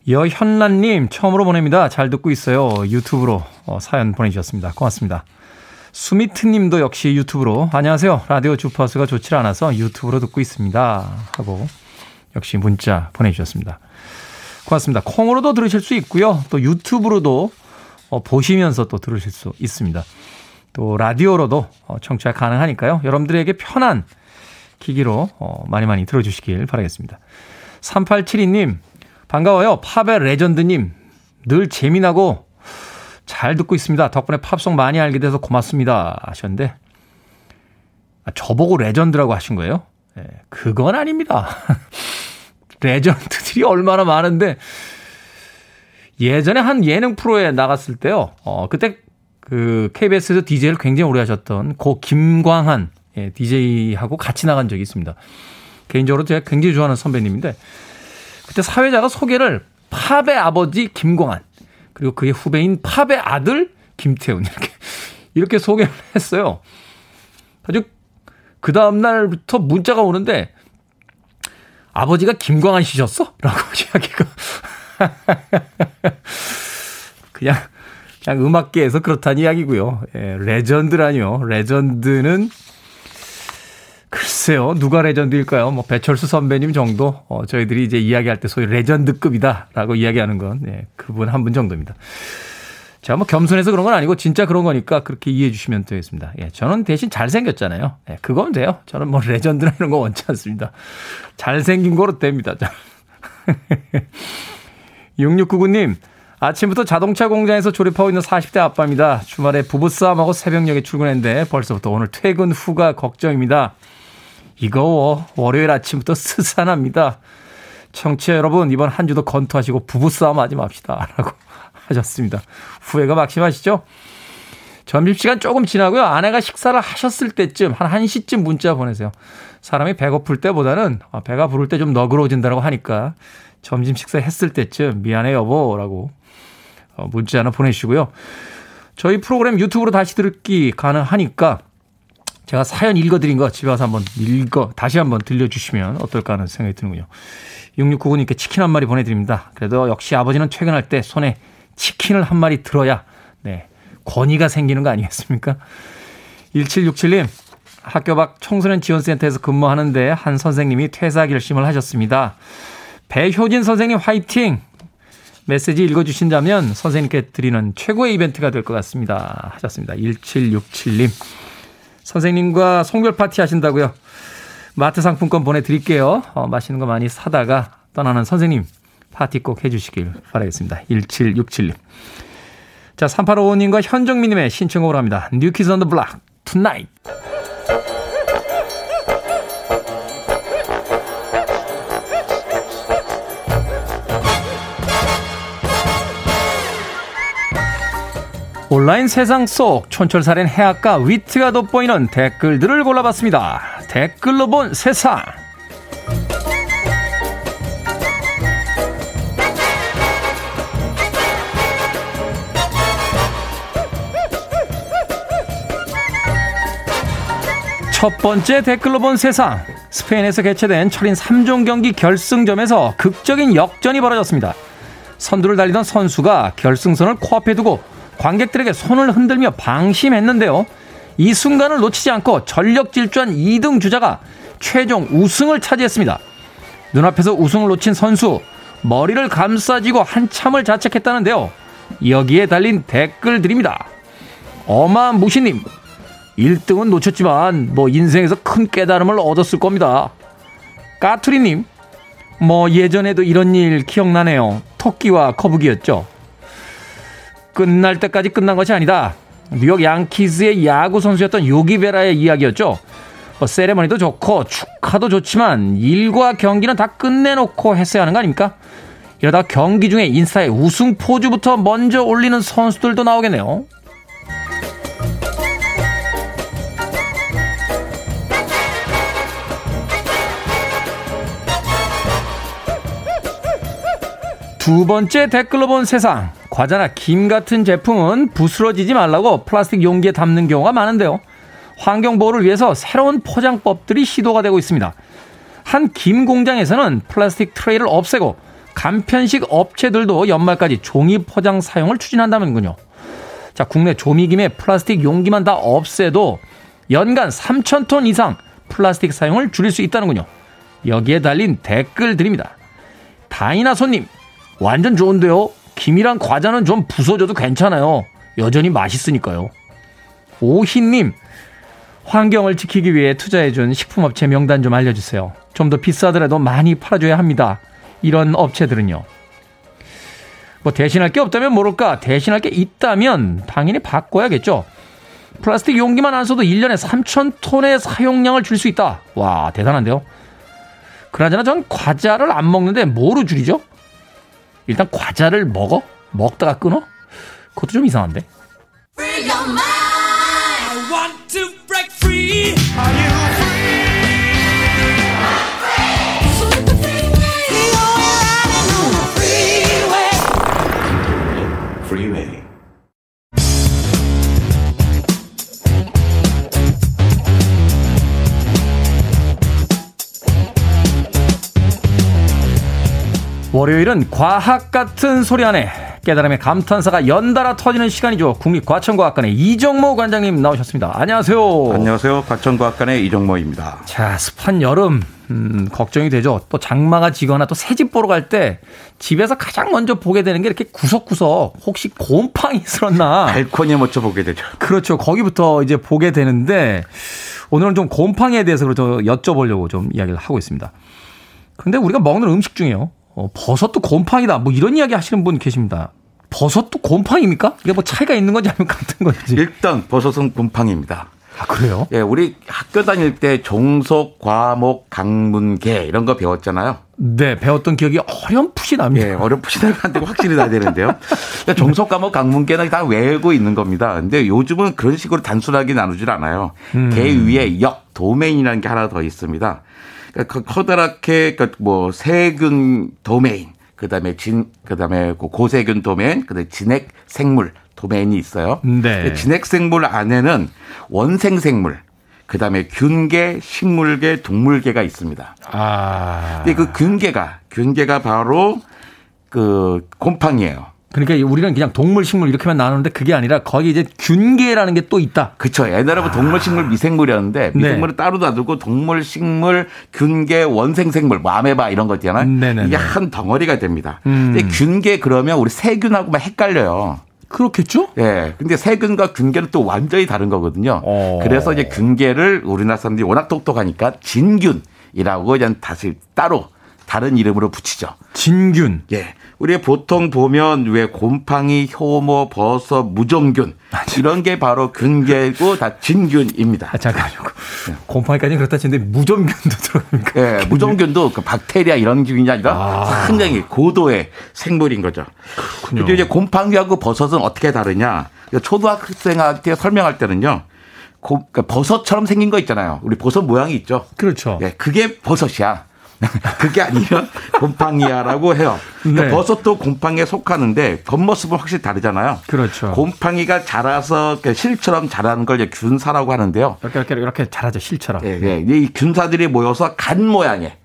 여현란님 처음으로 보냅니다. 잘 듣고 있어요. 유튜브로 어, 사연 보내주셨습니다. 고맙습니다. 수미트 님도 역시 유튜브로 안녕하세요. 라디오 주파수가 좋지 않아서 유튜브로 듣고 있습니다. 하고 역시 문자 보내주셨습니다. 고맙습니다. 콩으로도 들으실 수 있고요. 또 유튜브로도 어, 보시면서 또 들으실 수 있습니다. 또 라디오로도 어, 청취가 가능하니까요. 여러분들에게 편한 기기로 어, 많이 많이 들어주시길 바라겠습니다. 3872님 반가워요. 팝의 레전드님 늘 재미나고 잘 듣고 있습니다. 덕분에 팝송 많이 알게 돼서 고맙습니다. 하셨는데, 아, 저보고 레전드라고 하신 거예요? 네, 그건 아닙니다. 레전드들이 얼마나 많은데, 예전에 한 예능 프로에 나갔을 때요, 어, 그때 그 KBS에서 DJ를 굉장히 오래 하셨던 고 김광한 예, DJ하고 같이 나간 적이 있습니다. 개인적으로 제가 굉장히 좋아하는 선배님인데, 그때 사회자가 소개를 팝의 아버지 김광한, 그리고 그의 후배인 팝의 아들 김태훈 이렇게 이렇게 소개를 했어요. 아주 그 다음 날부터 문자가 오는데 아버지가 김광한 씨셨어? 라고 이야기가. 그냥, 그냥 음악계에서 그렇다는 이야기고요. 예, 레전드라뇨. 레전드는 글쎄요, 누가 레전드일까요? 뭐 배철수 선배님 정도 어, 저희들이 이제 이야기할 때 소위 레전드급이다라고 이야기하는 건 예, 그분 한 분 정도입니다. 제가 뭐 겸손해서 그런 건 아니고 진짜 그런 거니까 그렇게 이해해 주시면 되겠습니다. 예, 저는 대신 잘생겼잖아요. 예, 그건 돼요. 저는 뭐 레전드나 이런 거 원치 않습니다. 잘생긴 거로 됩니다. 6699님, 아침부터 자동차 공장에서 조립하고 있는 40대 아빠입니다. 주말에 부부싸움하고 새벽녘에 출근했는데 벌써부터 오늘 퇴근 후가 걱정입니다. 이거 월요일 아침부터 스산합니다. 청취자 여러분 이번 한 주도 건투하시고 부부싸움 하지 맙시다. 라고 하셨습니다. 후회가 막심하시죠? 점심시간 조금 지나고요. 아내가 식사를 하셨을 때쯤 한 1시쯤 문자 보내세요. 사람이 배고플 때보다는 아, 배가 부를 때 좀 너그러워진다고 하니까 점심 식사 했을 때쯤 미안해 여보 라고 어, 문자 하나 보내주시고요. 저희 프로그램 유튜브로 다시 듣기 가능하니까 제가 사연 읽어드린 거 집에 와서 한번 읽어, 다시 한번 들려주시면 어떨까 하는 생각이 드는군요. 6699님께 치킨 한 마리 보내드립니다. 그래도 역시 아버지는 퇴근할 때 손에 치킨을 한 마리 들어야, 네, 권위가 생기는 거 아니겠습니까? 1767님, 학교 밖 청소년 지원센터에서 근무하는데 한 선생님이 퇴사 결심을 하셨습니다. 배효진 선생님 화이팅! 메시지 읽어주신다면 선생님께 드리는 최고의 이벤트가 될 것 같습니다. 하셨습니다. 1767님. 선생님과 송별 파티 하신다고요? 마트 상품권 보내드릴게요. 어, 맛있는 거 많이 사다가 떠나는 선생님 파티 꼭 해주시길 바라겠습니다. 1767님. 자, 3855님과 현정민님의 신청곡으로 합니다. 뉴키즈 온 더 블록, Tonight. 온라인 세상 속 촌철살인 해학과 위트가 돋보이는 댓글들을 골라봤습니다. 댓글로 본 세상. 첫 번째 댓글로 본 세상. 스페인에서 개최된 철인 3종 경기 결승점에서 극적인 역전이 벌어졌습니다. 선두를 달리던 선수가 결승선을 코앞에 두고 관객들에게 손을 흔들며 방심했는데요. 이 순간을 놓치지 않고 전력 질주한 2등 주자가 최종 우승을 차지했습니다. 눈앞에서 우승을 놓친 선수 머리를 감싸지고 한참을 자책했다는데요. 여기에 달린 댓글들입니다. 어마무시님 1등은 놓쳤지만 뭐 인생에서 큰 깨달음을 얻었을 겁니다. 까투리님 뭐 예전에도 이런 일 기억나네요. 토끼와 거북이였죠. 끝날 때까지 끝난 것이 아니다. 뉴욕 양키즈의 야구 선수였던 요기베라의 이야기였죠. 뭐 세레머니도 좋고 축하도 좋지만 일과 경기는 다 끝내놓고 했어야 하는 거 아닙니까? 이러다 경기 중에 인스타에 우승 포즈부터 먼저 올리는 선수들도 나오겠네요. 두 번째 댓글로 본 세상. 과자나 김 같은 제품은 부스러지지 말라고 플라스틱 용기에 담는 경우가 많은데요. 환경보호를 위해서 새로운 포장법들이 시도가 되고 있습니다. 한 김 공장에서는 플라스틱 트레이를 없애고 간편식 업체들도 연말까지 종이 포장 사용을 추진한다는군요. 자, 국내 조미김의 플라스틱 용기만 다 없애도 연간 3,000톤 이상 플라스틱 사용을 줄일 수 있다는군요. 여기에 달린 댓글들입니다. 다이나 손님, 완전 좋은데요? 김이랑 과자는 좀 부서져도 괜찮아요. 여전히 맛있으니까요. 오희님, 환경을 지키기 위해 투자해준 식품업체 명단 좀 알려주세요. 좀 더 비싸더라도 많이 팔아줘야 합니다. 이런 업체들은요. 뭐 대신할 게 없다면 모를까? 대신할 게 있다면 당연히 바꿔야겠죠. 플라스틱 용기만 안 써도 1년에 3,000톤의 사용량을 줄 수 있다. 와, 대단한데요? 그나저나 전 과자를 안 먹는데 뭐로 줄이죠? 일단 과자를 먹어? 먹다가 끊어? 그것도 좀 이상한데? 월요일은 과학 같은 소리 안에 깨달음의 감탄사가 연달아 터지는 시간이죠. 국립과천과학관의 이정모 관장님 나오셨습니다. 안녕하세요. 안녕하세요. 과천과학관의 이정모입니다. 자, 습한 여름 음, 걱정이 되죠. 또 장마가 지거나 또 새집 보러 갈 때 집에서 가장 먼저 보게 되는 게 이렇게 구석구석 혹시 곰팡이 있었나? 발코니에 먼저 보게 되죠. 그렇죠. 거기부터 이제 보게 되는데 오늘은 좀 곰팡이에 대해서 좀 여쭤보려고 좀 이야기를 하고 있습니다. 그런데 우리가 먹는 음식 중에요. 어, 버섯도 곰팡이다. 뭐 이런 이야기 하시는 분 계십니다. 버섯도 곰팡입니까? 이게 뭐 차이가 있는 건지 아니면 같은 건지. 일단 버섯은 곰팡입니다. 아, 그래요? 예, 우리 학교 다닐 때 종속, 과목, 강문계 이런 거 배웠잖아요. 네, 배웠던 기억이 어렴풋이 납니다. 예, 어렴풋이 나면 고 확실히 나야 되는데요. 그러니까 종속, 과목, 강문계는 다 외우고 있는 겁니다. 근데 요즘은 그런 식으로 단순하게 나누질 않아요. 음. 개 위에 역, 도메인이라는 게 하나 더 있습니다. 그러니까 그 커다랗게 그러니까 뭐 세균 도메인, 그다음에 진 그다음에 고세균 도메인, 그다음에 진핵 생물 도메인이 있어요. 네. 진핵 생물 안에는 원생 생물 그다음에 균계, 식물계, 동물계가 있습니다. 아. 근데 그 균계가 균계가 바로 그 곰팡이에요. 그러니까 우리는 그냥 동물 식물 이렇게만 나누는데 그게 아니라 거기 이제 균계라는 게 또 있다. 그렇죠. 옛날에는 아. 동물 식물 미생물이었는데 네. 미생물을 네. 따로 놔두고 동물 식물 균계 원생 생물 뭐 이런 거 있잖아요. 네네네. 이게 한 덩어리가 됩니다. 음. 근데 균계 그러면 우리 세균하고만 헷갈려요. 그렇겠죠? 예. 네. 근데 세균과 균계는 또 완전히 다른 거거든요. 어. 그래서 이제 균계를 우리나라 사람들이 워낙 똑똑하니까 진균 이라고 그냥 다시 따로 다른 이름으로 붙이죠. 진균. 예. 우리 보통 보면 왜 곰팡이, 효모, 버섯, 무정균 이런 게 바로 근계고 다 진균입니다. 아, 잠깐만요. 곰팡이까지는 그렇다 치는데 무정균도 들어갑니까? 예, 무정균도 그 박테리아 이런 균이 아니라 아. 상당히 고도의 생물인 거죠. 그렇군요. 그리고 이제 곰팡이하고 버섯은 어떻게 다르냐? 초등학생한테 설명할 때는요. 고, 그러니까 버섯처럼 생긴 거 있잖아요. 우리 버섯 모양이 있죠. 그렇죠. 예, 그게 버섯이야. 그게 아니면 곰팡이야라고 해요. 그러니까 네. 버섯도 곰팡이에 속하는데 겉모습은 확실히 다르잖아요. 그렇죠. 곰팡이가 자라서 실처럼 자라는 걸 균사라고 하는데요. 이렇게 이렇게 이렇게 자라죠 실처럼. 예, 예. 이 균사들이 모여서 간 모양의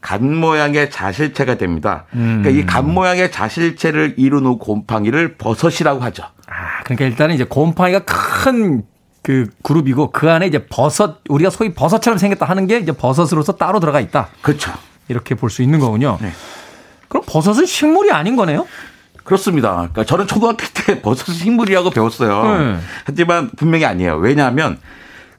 간 모양의 자실체가 됩니다. 음. 그러니까 이 간 모양의 자실체를 이루는 곰팡이를 버섯이라고 하죠. 아, 그러니까 일단은 이제 곰팡이가 큰 그 그룹이고 그 안에 이제 버섯 우리가 소위 버섯처럼 생겼다 하는 게 이제 버섯으로서 따로 들어가 있다. 그렇죠. 이렇게 볼 수 있는 거군요. 네. 그럼 버섯은 식물이 아닌 거네요? 그렇습니다. 그러니까 저는 초등학교 때 버섯은 식물이라고 배웠어요. 네. 하지만 분명히 아니에요. 왜냐하면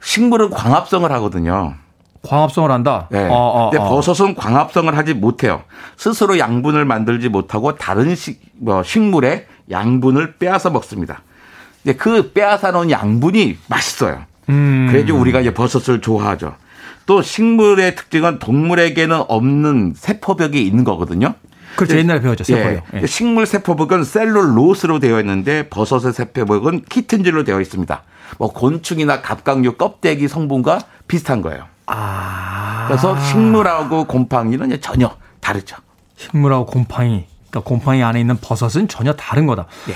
식물은 광합성을 하거든요. 광합성을 한다. 네. 어, 어, 근데 어. 버섯은 광합성을 하지 못해요. 스스로 양분을 만들지 못하고 다른 식, 뭐 식물의 양분을 빼앗아 먹습니다. 그 빼앗아 놓은 양분이 맛있어요. 음. 그래서 우리가 이제 버섯을 좋아하죠. 또 식물의 특징은 동물에게는 없는 세포벽이 있는 거거든요. 그렇죠. 옛날에 배웠죠. 세포벽. 예. 예. 식물 세포벽은 셀룰로스로 되어 있는데 버섯의 세포벽은 키틴질로 되어 있습니다. 뭐 곤충이나 갑각류 껍데기 성분과 비슷한 거예요. 아. 그래서 식물하고 곰팡이는 전혀 다르죠. 식물하고 곰팡이. 그러니까 곰팡이 안에 있는 버섯은 전혀 다른 거다. 예.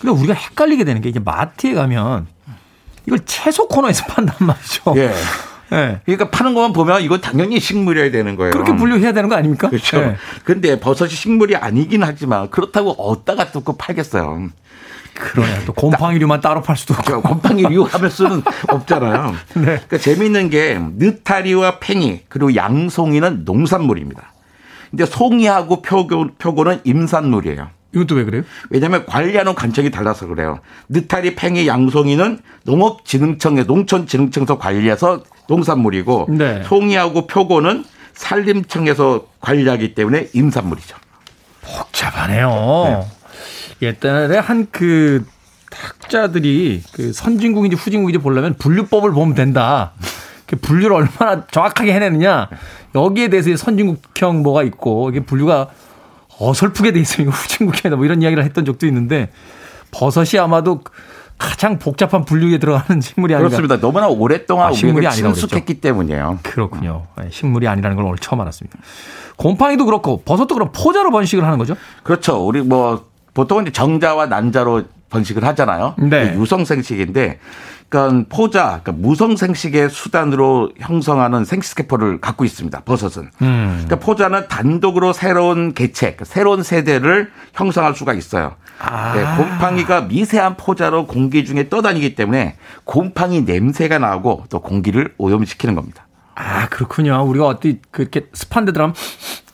근데 우리가 헷갈리게 되는 게 이제 마트에 가면 이걸 채소 코너에서 판단 말이죠. 예. 네. 그러니까 파는 것만 보면 이건 당연히 식물이어야 되는 거예요. 그렇게 분류해야 되는 거 아닙니까? 그렇죠. 네. 근데 버섯이 식물이 아니긴 하지만 그렇다고 어디다가 또 팔겠어요. 그러네요. 또 곰팡이류만 따로 팔 수도 없고. 곰팡이류 하면 수는 없잖아요. 네. 그러니까 재미있는 게 느타리와 팽이 그리고 양송이는 농산물입니다. 근데 송이하고 표고, 표고는 임산물이에요. 이것도 왜 그래요? 왜냐하면 관리하는 관청이 달라서 그래요. 느타리, 팽이, 양송이는 농업진흥청에 농촌진흥청에서 관리해서 농산물이고 네. 송이하고 표고는 산림청에서 관리하기 때문에 임산물이죠. 복잡하네요. 네. 옛날에 한그 학자들이 그 선진국인지 후진국인지 보려면 분류법을 보면 된다. 그 분류를 얼마나 정확하게 해내느냐. 여기에 대해서 선진국형 뭐가 있고 이게 분류가 어설프게 돼 있으면 후진국해다 뭐 이런 이야기를 했던 적도 있는데 버섯이 아마도 가장 복잡한 분류에 들어가는 식물이 아니라 그렇습니다. 너무나 오랫동안 아, 식물이 아니라 친숙했기 때문이에요. 그렇군요. 네, 식물이 아니라는 걸 오늘 처음 알았습니다. 곰팡이도 그렇고 버섯도 그럼 포자로 번식을 하는 거죠? 그렇죠. 우리 뭐 보통은 정자와 난자로 번식을 하잖아요. 네. 유성생식인데 그러니까 포자, 그러니까 무성 생식의 수단으로 형성하는 생식세포를 갖고 있습니다. 버섯은. 음. 그러니까 포자는 단독으로 새로운 개체, 새로운 세대를 형성할 수가 있어요. 아. 네, 곰팡이가 미세한 포자로 공기 중에 떠다니기 때문에 곰팡이 냄새가 나고 또 공기를 오염시키는 겁니다. 아 그렇군요. 우리가 어디 그렇게 습한 데 들어가면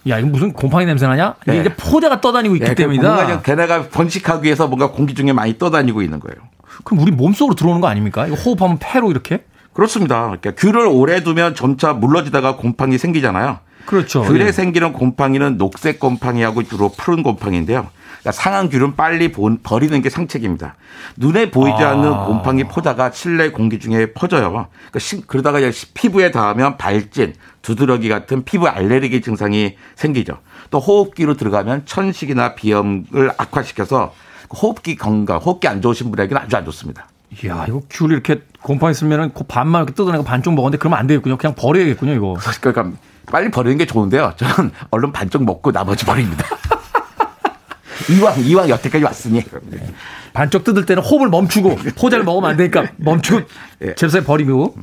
야, 이거 무슨 곰팡이 냄새 나냐? 이게 네. 이제 포자가 떠다니고 있기 네, 때문이다. 걔네가 번식하기 위해서 뭔가 공기 중에 많이 떠다니고 있는 거예요. 그럼 우리 몸속으로 들어오는 거 아닙니까? 이거 호흡하면 폐로 이렇게? 그렇습니다. 그러니까 귤을 오래 두면 점차 물러지다가 곰팡이 생기잖아요. 그렇죠. 귤에 예. 생기는 곰팡이는 녹색 곰팡이하고 주로 푸른 곰팡이인데요. 그러니까 상한 귤은 빨리 버리는 게 상책입니다. 눈에 보이지 아. 않는 곰팡이 포자가 실내 공기 중에 퍼져요. 그러니까 그러다가 피부에 닿으면 발진, 두드러기 같은 피부 알레르기 증상이 생기죠. 또 호흡기로 들어가면 천식이나 비염을 악화시켜서 호흡기 건강, 호흡기 안 좋으신 분에게는 아주 안 좋습니다. 이야, 이거 귤 이렇게 곰팡이 쓰면은 그 반만 이렇게 뜯어내고 반쪽 먹었는데 그러면 안 되겠군요. 그냥 버려야겠군요, 이거. 그러니까 빨리 버리는 게 좋은데요. 저는 얼른 반쪽 먹고 나머지 버립니다. 이왕 이왕 여태까지 왔으니 반쪽 뜯을 때는 호흡을 멈추고 포자를 먹으면 안 되니까 멈추고 예. 잽싸게 버리고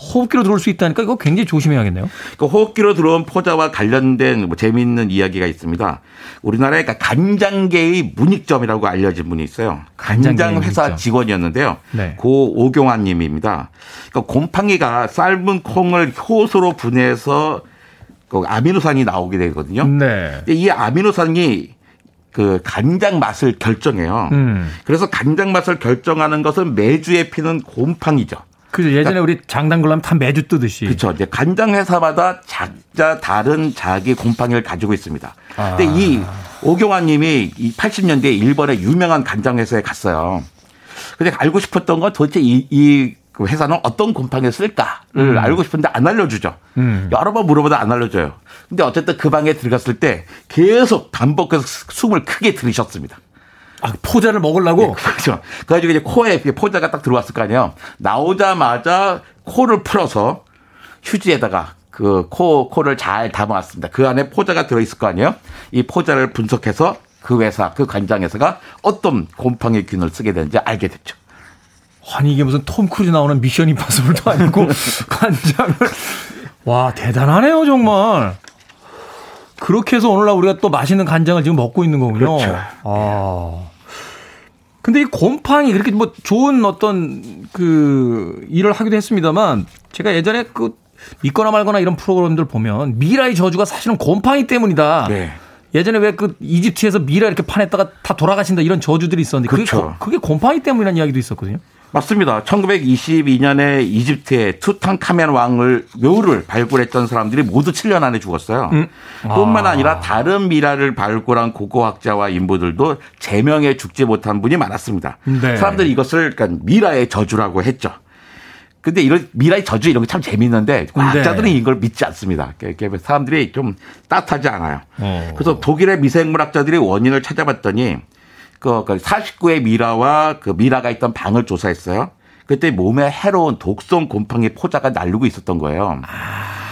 호흡기로 들어올 수 있다니까 이거 굉장히 조심해야겠네요. 그 호흡기로 들어온 포자와 관련된 뭐 재미있는 이야기가 있습니다. 우리나라의 그러니까 간장계의 문익점이라고 알려진 분이 있어요. 간장 회사 직원이었는데요. 네. 고 오경환 님입니다. 그러니까 곰팡이가 삶은 콩을 효소로 분해해서 그 아미노산이 나오게 되거든요. 네. 이 아미노산이 그 간장 맛을 결정해요. 음. 그래서 간장 맛을 결정하는 것은 매주에 피는 곰팡이죠. 그죠. 예전에 그러니까, 우리 장담글라면 다 매주 뜨듯이. 그렇죠. 이제 간장 회사마다 작자 다른 자기 곰팡이를 가지고 있습니다. 아. 근데 이 오경환 님이 이 80년대에 일본의 유명한 간장 회사에 갔어요. 근데 알고 싶었던 건 도대체 이, 이그 회사는 어떤 곰팡이를 쓸까를 음. 알고 싶은데 안 알려주죠. 음. 여러 번 물어보다 안 알려줘요. 근데 어쨌든 그 방에 들어갔을 때 계속 반복해서 숨을 크게 들이셨습니다. 아, 포자를 먹으려고? 네, 그렇죠. 그래가지고 이제 코에 포자가 딱 들어왔을 거 아니에요. 나오자마자 코를 풀어서 휴지에다가 그 코, 코를 잘 담아왔습니다. 그 안에 포자가 들어있을 거 아니에요. 이 포자를 분석해서 그 회사, 그 간장 회사가 어떤 곰팡이 균을 쓰게 되는지 알게 됐죠. 아니, 이게 무슨 톰 크루즈 나오는 미션 임파서블도 아니고 간장을. 와, 대단하네요, 정말. 그렇게 해서 오늘날 우리가 또 맛있는 간장을 지금 먹고 있는 거군요. 그렇죠. 아. 근데 이 곰팡이 그렇게 뭐 좋은 어떤 그 일을 하기도 했습니다만 제가 예전에 그 믿거나 말거나 이런 프로그램들 보면 미라의 저주가 사실은 곰팡이 때문이다. 네. 예전에 왜 그 이집트에서 미라 이렇게 파냈다가 다 돌아가신다 이런 저주들이 있었는데 그렇죠. 그게, 그게 곰팡이 때문이라는 이야기도 있었거든요. 맞습니다. 1922년에 이집트의 투탕카멘 왕을 묘를 발굴했던 사람들이 모두 7년 안에 죽었어요. 음? 뿐만 아. 아니라 다른 미라를 발굴한 고고학자와 인부들도 제명에 죽지 못한 분이 많았습니다. 네. 사람들이 이것을 그러니까 미라의 저주라고 했죠. 근데 이런 미라의 저주 이런 게 참 재밌는데 과학자들은 네. 이걸 믿지 않습니다. 사람들이 좀 따뜻하지 않아요. 어. 그래서 독일의 미생물학자들이 원인을 찾아봤더니 그 49의 그 미라와 그 미라가 있던 방을 조사했어요. 그때 몸에 해로운 독성 곰팡이 포자가 날르고 있었던 거예요.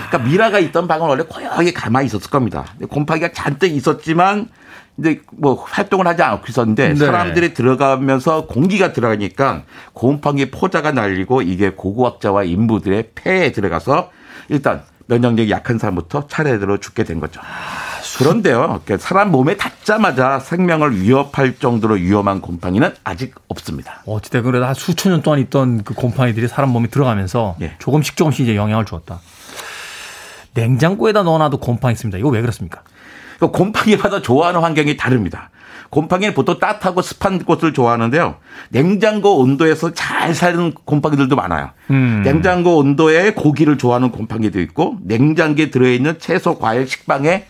그러니까 미라가 있던 방은 원래 고요하게 가만히 있었을 겁니다. 곰팡이가 잔뜩 있었지만 이제 뭐 활동을 하지 않고 있었는데 네. 사람들이 들어가면서 공기가 들어가니까 곰팡이 포자가 날리고 이게 고고학자와 인부들의 폐에 들어가서 일단 면역력이 약한 사람부터 차례대로 죽게 된 거죠. 그런데요, 사람 몸에 닿자마자 생명을 위협할 정도로 위험한 곰팡이는 아직 없습니다. 어찌됐든 그래도 한 수천 년 동안 있던 그 곰팡이들이 사람 몸에 들어가면서 예. 조금씩 조금씩 이제 영향을 주었다. 냉장고에다 넣어놔도 곰팡이 있습니다. 이거 왜 그렇습니까? 그 곰팡이마다 좋아하는 환경이 다릅니다. 곰팡이는 보통 따뜻하고 습한 곳을 좋아하는데요. 냉장고 온도에서 잘 사는 곰팡이들도 많아요. 음. 냉장고 온도에 고기를 좋아하는 곰팡이도 있고 냉장고에 들어있는 채소, 과일, 식빵에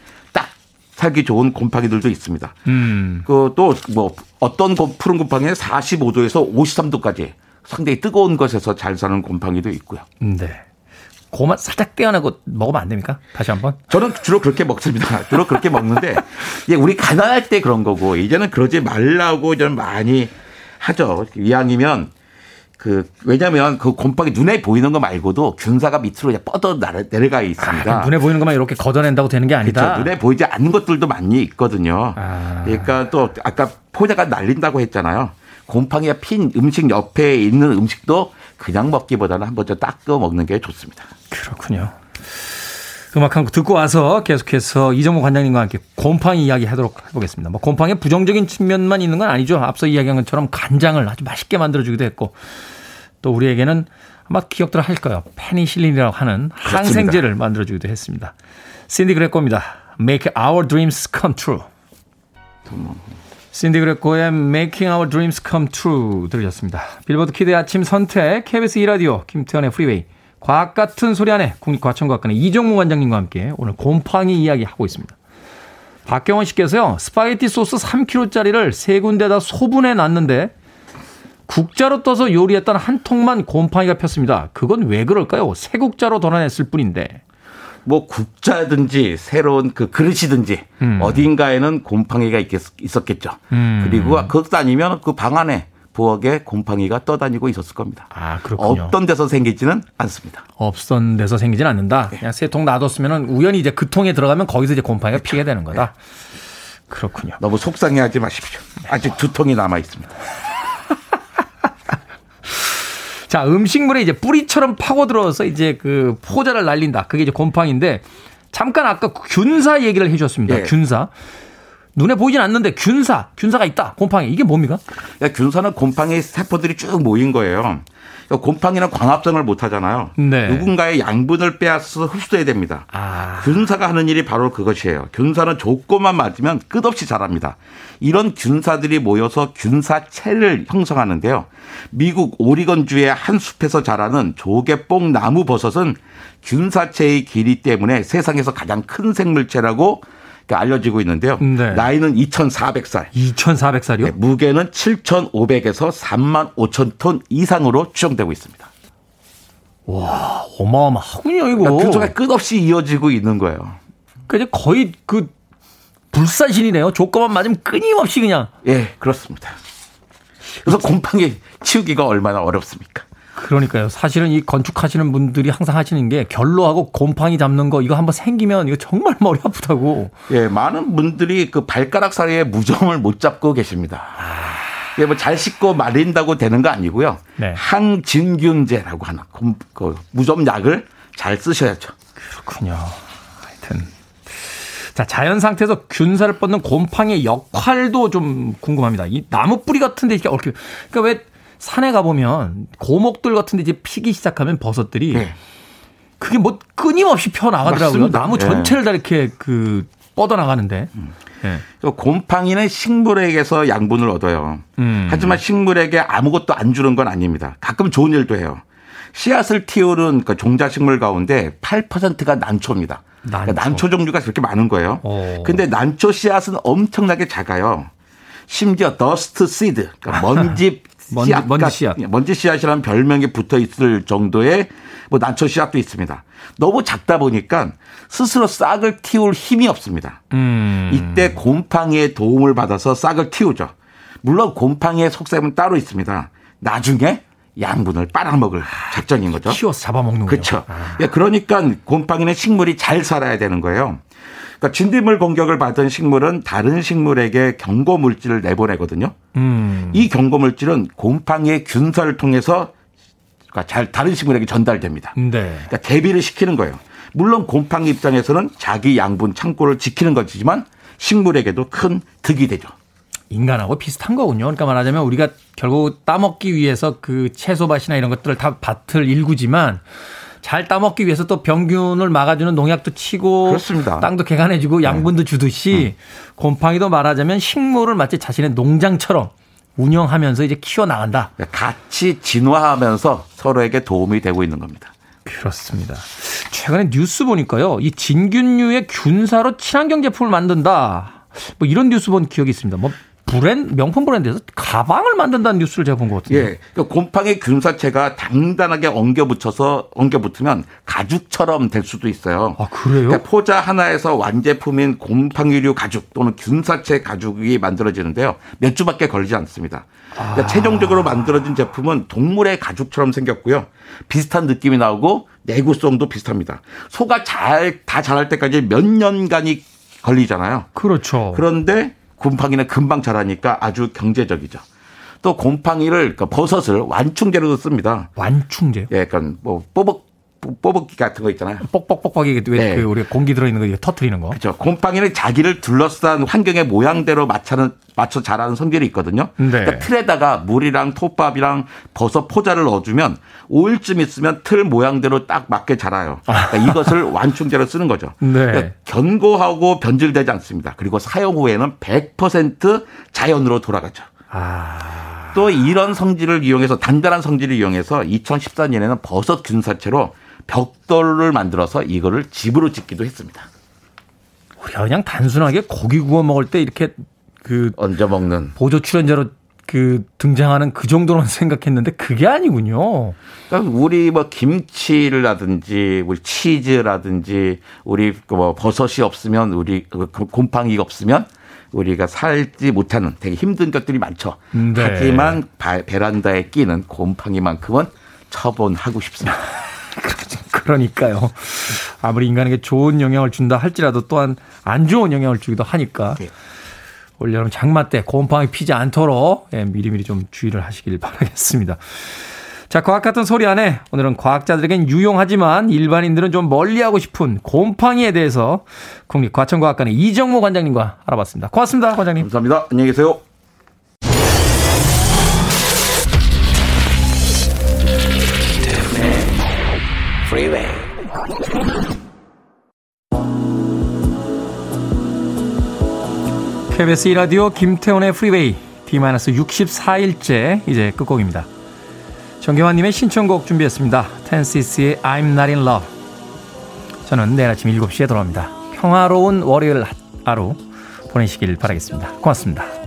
살기 좋은 곰팡이들도 있습니다. 음. 그또 뭐 어떤 푸른 곰팡이는 45도에서 53도까지 상당히 뜨거운 것에서 잘 사는 곰팡이도 있고요. 네. 고만 살짝 떼어내고 먹으면 안 됩니까? 다시 한번. 저는 주로 그렇게 먹습니다. 주로 그렇게 먹는데 예, 우리 가난할 때 그런 거고 이제는 그러지 말라고 좀 많이 하죠. 이왕이면 그 왜냐하면 그 곰팡이 눈에 보이는 거 말고도 균사가 밑으로 이제 뻗어 내려가 있습니다. 아, 눈에 보이는 것만 이렇게 걷어낸다고 되는 게 아니다. 그렇죠. 눈에 보이지 않는 것들도 많이 있거든요. 아. 그러니까 또 아까 포자가 날린다고 했잖아요. 곰팡이가 핀 음식 옆에 있는 음식도 그냥 먹기보다는 한 번 더 닦아 먹는 게 좋습니다. 그렇군요. 음악 한 곡 듣고 와서 계속해서 이정모 관장님과 함께 곰팡이 이야기 하도록 해보겠습니다. 뭐 곰팡이의 부정적인 측면만 있는 건 아니죠. 앞서 이야기한 것처럼 간장을 아주 맛있게 만들어주기도 했고 또 우리에게는 아마 기억들 할 거예요. 페니실린이라고 하는 그렇습니다. 항생제를 만들어주기도 했습니다. 신디 그레코입니다. Make our dreams come true. 신디 그레코의 Making Our Dreams Come True 들으셨습니다. 빌보드 키드의 아침 선택, KBS 2라디오, 김태훈의 프리웨이, 과학 같은 소리 안에 국립과천과학관의 이정모 관장님과 함께 오늘 곰팡이 이야기 하고 있습니다. 박경원 씨께서요, 스파게티 소스 3kg짜리를 세 군데다 소분해 놨는데 국자로 떠서 요리했던 한 통만 곰팡이가 폈습니다. 그건 왜 그럴까요? 새 국자로 덜어냈을 뿐인데. 뭐 국자든지 새로운 그 그릇이든지 음. 어딘가에는 곰팡이가 있겠, 있었겠죠. 음. 그리고 그것도 아니면 그 방 안에 부엌에 곰팡이가 떠다니고 있었을 겁니다. 아, 그렇군요. 없던 데서 생기지는 않습니다. 없던 데서 생기지는 않는다. 네. 그냥 세통 놔뒀으면 우연히 이제 그 통에 들어가면 거기서 이제 곰팡이가 피게 되는 거다. 네. 그렇군요. 너무 속상해하지 마십시오. 아직 두 통이 남아 있습니다. 자, 음식물에 이제 뿌리처럼 파고들어서 이제 그 포자를 날린다. 그게 이제 곰팡인데 잠깐 아까 균사 얘기를 해 주셨습니다. 예. 균사. 눈에 보이진 않는데 균사, 균사가 있다. 곰팡이. 이게 뭡니까? 야, 균사는 곰팡이 세포들이 쭉 모인 거예요. 곰팡이는 광합성을 못 하잖아요. 네. 누군가의 양분을 빼앗아서 흡수해야 됩니다. 아. 균사가 하는 일이 바로 그것이에요. 균사는 조건만 맞으면 끝없이 자랍니다. 이런 균사들이 모여서 균사체를 형성하는데요. 미국 오리건주의 한 숲에서 자라는 조개뽕 나무 버섯은 균사체의 길이 때문에 세상에서 가장 큰 생물체라고 알려지고 있는데요. 네. 나이는 2,400살. 2,400살이요? 네, 무게는 7,500에서 3만 5천 톤 이상으로 추정되고 있습니다. 와, 어마어마하군요, 이거. 그러니까 균사가 끝없이 이어지고 있는 거예요. 그러니까 거의 그 불사신이네요. 조건만 맞으면 끊임없이 그냥. 예, 그렇습니다. 그래서 곰팡이 치우기가 얼마나 어렵습니까? 그러니까요. 사실은 이 건축하시는 분들이 항상 하시는 게 결로하고 곰팡이 잡는 거 이거 한번 생기면 이거 정말 머리 아프다고. 예, 많은 분들이 그 발가락 사이에 무좀을 못 잡고 계십니다. 예, 뭐 잘 씻고 말린다고 되는 거 아니고요. 네. 항진균제라고 하는 그 무좀 약을 잘 쓰셔야죠. 그렇군요. 하여튼 자, 자연 상태에서 균사를 뻗는 곰팡이의 역할도 좀 궁금합니다. 이 나무 뿌리 같은데 이렇게 얽혀. 그러니까 왜 산에 가보면 고목들 같은 데 이제 피기 시작하면 버섯들이 네. 그게 뭐 끊임없이 펴 나가더라고요. 나무 네. 전체를 다 이렇게 그 뻗어 나가는데. 음. 네. 곰팡이는 식물에게서 양분을 얻어요. 음. 하지만 식물에게 아무것도 안 주는 건 아닙니다. 가끔 좋은 일도 해요. 씨앗을 틔우는 그 종자식물 가운데 8%가 난초입니다. 난초. 그러니까 난초 종류가 그렇게 많은 거예요. 오. 어. 근데 난초 씨앗은 엄청나게 작아요. 심지어 dust seed, 그러니까 먼지 먼지, 씨앗, 먼지 씨앗. 먼지 씨앗이라는 별명이 붙어 있을 정도의 뭐 난초 씨앗도 있습니다. 너무 작다 보니까 스스로 싹을 틔울 힘이 없습니다. 음. 이때 곰팡이의 도움을 받아서 싹을 틔우죠. 물론 곰팡이의 속셈은 따로 있습니다. 나중에 양분을 빨아먹을 작전인 거죠. 키워서 잡아먹는 거죠. 그렇죠. 아. 예, 그러니까 곰팡이는 식물이 잘 살아야 되는 거예요. 그러니까 진딧물 공격을 받은 식물은 다른 식물에게 경고 물질을 내보내거든요. 음. 이 경고 물질은 곰팡이의 균사를 통해서 그러니까 잘 다른 식물에게 전달됩니다. 네. 그러니까 대비를 시키는 거예요. 물론 곰팡이 입장에서는 자기 양분 창고를 지키는 것이지만 식물에게도 큰 득이 되죠. 인간하고 비슷한 거군요. 그러니까 말하자면 우리가 결국 따먹기 위해서 그 채소밭이나 이런 것들을 다 밭을 일구지만 잘 따먹기 위해서 또 병균을 막아주는 농약도 치고 그렇습니다. 땅도 개간해주고 네. 양분도 주듯이 음. 곰팡이도 말하자면 식물을 마치 자신의 농장처럼 운영하면서 이제 키워 나간다. 네, 같이 진화하면서 서로에게 도움이 되고 있는 겁니다. 그렇습니다. 최근에 뉴스 보니까요. 이 진균류의 균사로 친환경 제품을 만든다. 뭐 이런 뉴스 본 기억이 있습니다. 뭐 브랜드 명품 브랜드에서 가방을 만든다는 뉴스를 제가 본 것 같은데. 예. 그러니까 곰팡이 균사체가 단단하게 엉겨 붙여서 엉겨 붙으면 가죽처럼 될 수도 있어요. 아 그래요? 그러니까 포자 하나에서 완제품인 곰팡이류 가죽 또는 균사체 가죽이 만들어지는데요. 몇 주밖에 걸리지 않습니다. 그러니까 아. 최종적으로 만들어진 제품은 동물의 가죽처럼 생겼고요. 비슷한 느낌이 나오고 내구성도 비슷합니다. 소가 잘 다 자랄 때까지 몇 년간이 걸리잖아요. 그렇죠. 그런데 곰팡이는 금방 자라니까 아주 경제적이죠. 또 곰팡이를 그러니까 버섯을 완충제로도 씁니다. 완충제요? 예, 그러니까 뭐 뽀벅 뽀벅기 같은 거 있잖아요. 뻑뻑뻑뻑이 왜그 네. 우리 공기 들어있는 거 터트리는 거. 그렇죠. 곰팡이는 자기를 둘러싼 환경의 모양대로 맞춰는 맞춰 자라는 성질이 있거든요. 네. 그러니까 틀에다가 물이랑 톱밥이랑 버섯 포자를 넣어주면 5일쯤 있으면 틀 모양대로 딱 맞게 자라요. 그러니까 이것을 완충제로 쓰는 거죠. 네. 그러니까 견고하고 변질되지 않습니다. 그리고 사용 후에는 100% 자연으로 돌아가죠. 아... 또 이런 성질을 이용해서 단단한 성질을 이용해서 2014년에는 버섯 균사체로 벽돌을 만들어서 이거를 집으로 짓기도 했습니다. 우리가 그냥 단순하게 고기 구워 먹을 때 이렇게 그 얹어 먹는 보조 출연자로 그 등장하는 그 정도로만 생각했는데 그게 아니군요. 그러니까 우리 뭐 김치를 라든지 우리 치즈라든지 우리 그뭐 버섯이 없으면 우리 그 곰팡이가 없으면 우리가 살지 못하는 되게 힘든 것들이 많죠. 네. 하지만 베란다에 끼는 곰팡이만큼은 처분하고 싶습니다. 그러니까요. 아무리 인간에게 좋은 영향을 준다 할지라도 또한 안 좋은 영향을 주기도 하니까 네. 올여름 장마 때 곰팡이 피지 않도록 예, 미리미리 좀 주의를 하시길 바라겠습니다. 자, 과학 같은 소리 안에 오늘은 과학자들에겐 유용하지만 일반인들은 좀 멀리하고 싶은 곰팡이에 대해서 국립과천과학관의 이정모 관장님과 알아봤습니다. 고맙습니다, 관장님. 감사합니다. 안녕히 계세요. Freeway. KBS 2라디오 김태훈의 프리웨이 D-64일째 이제 끝곡입니다. 정경환님의 신청곡 준비했습니다. 텐시스의 I'm Not In Love 저는 내일 아침 7시에 돌아옵니다. 평화로운 월요일 하루 보내시길 바라겠습니다. 고맙습니다.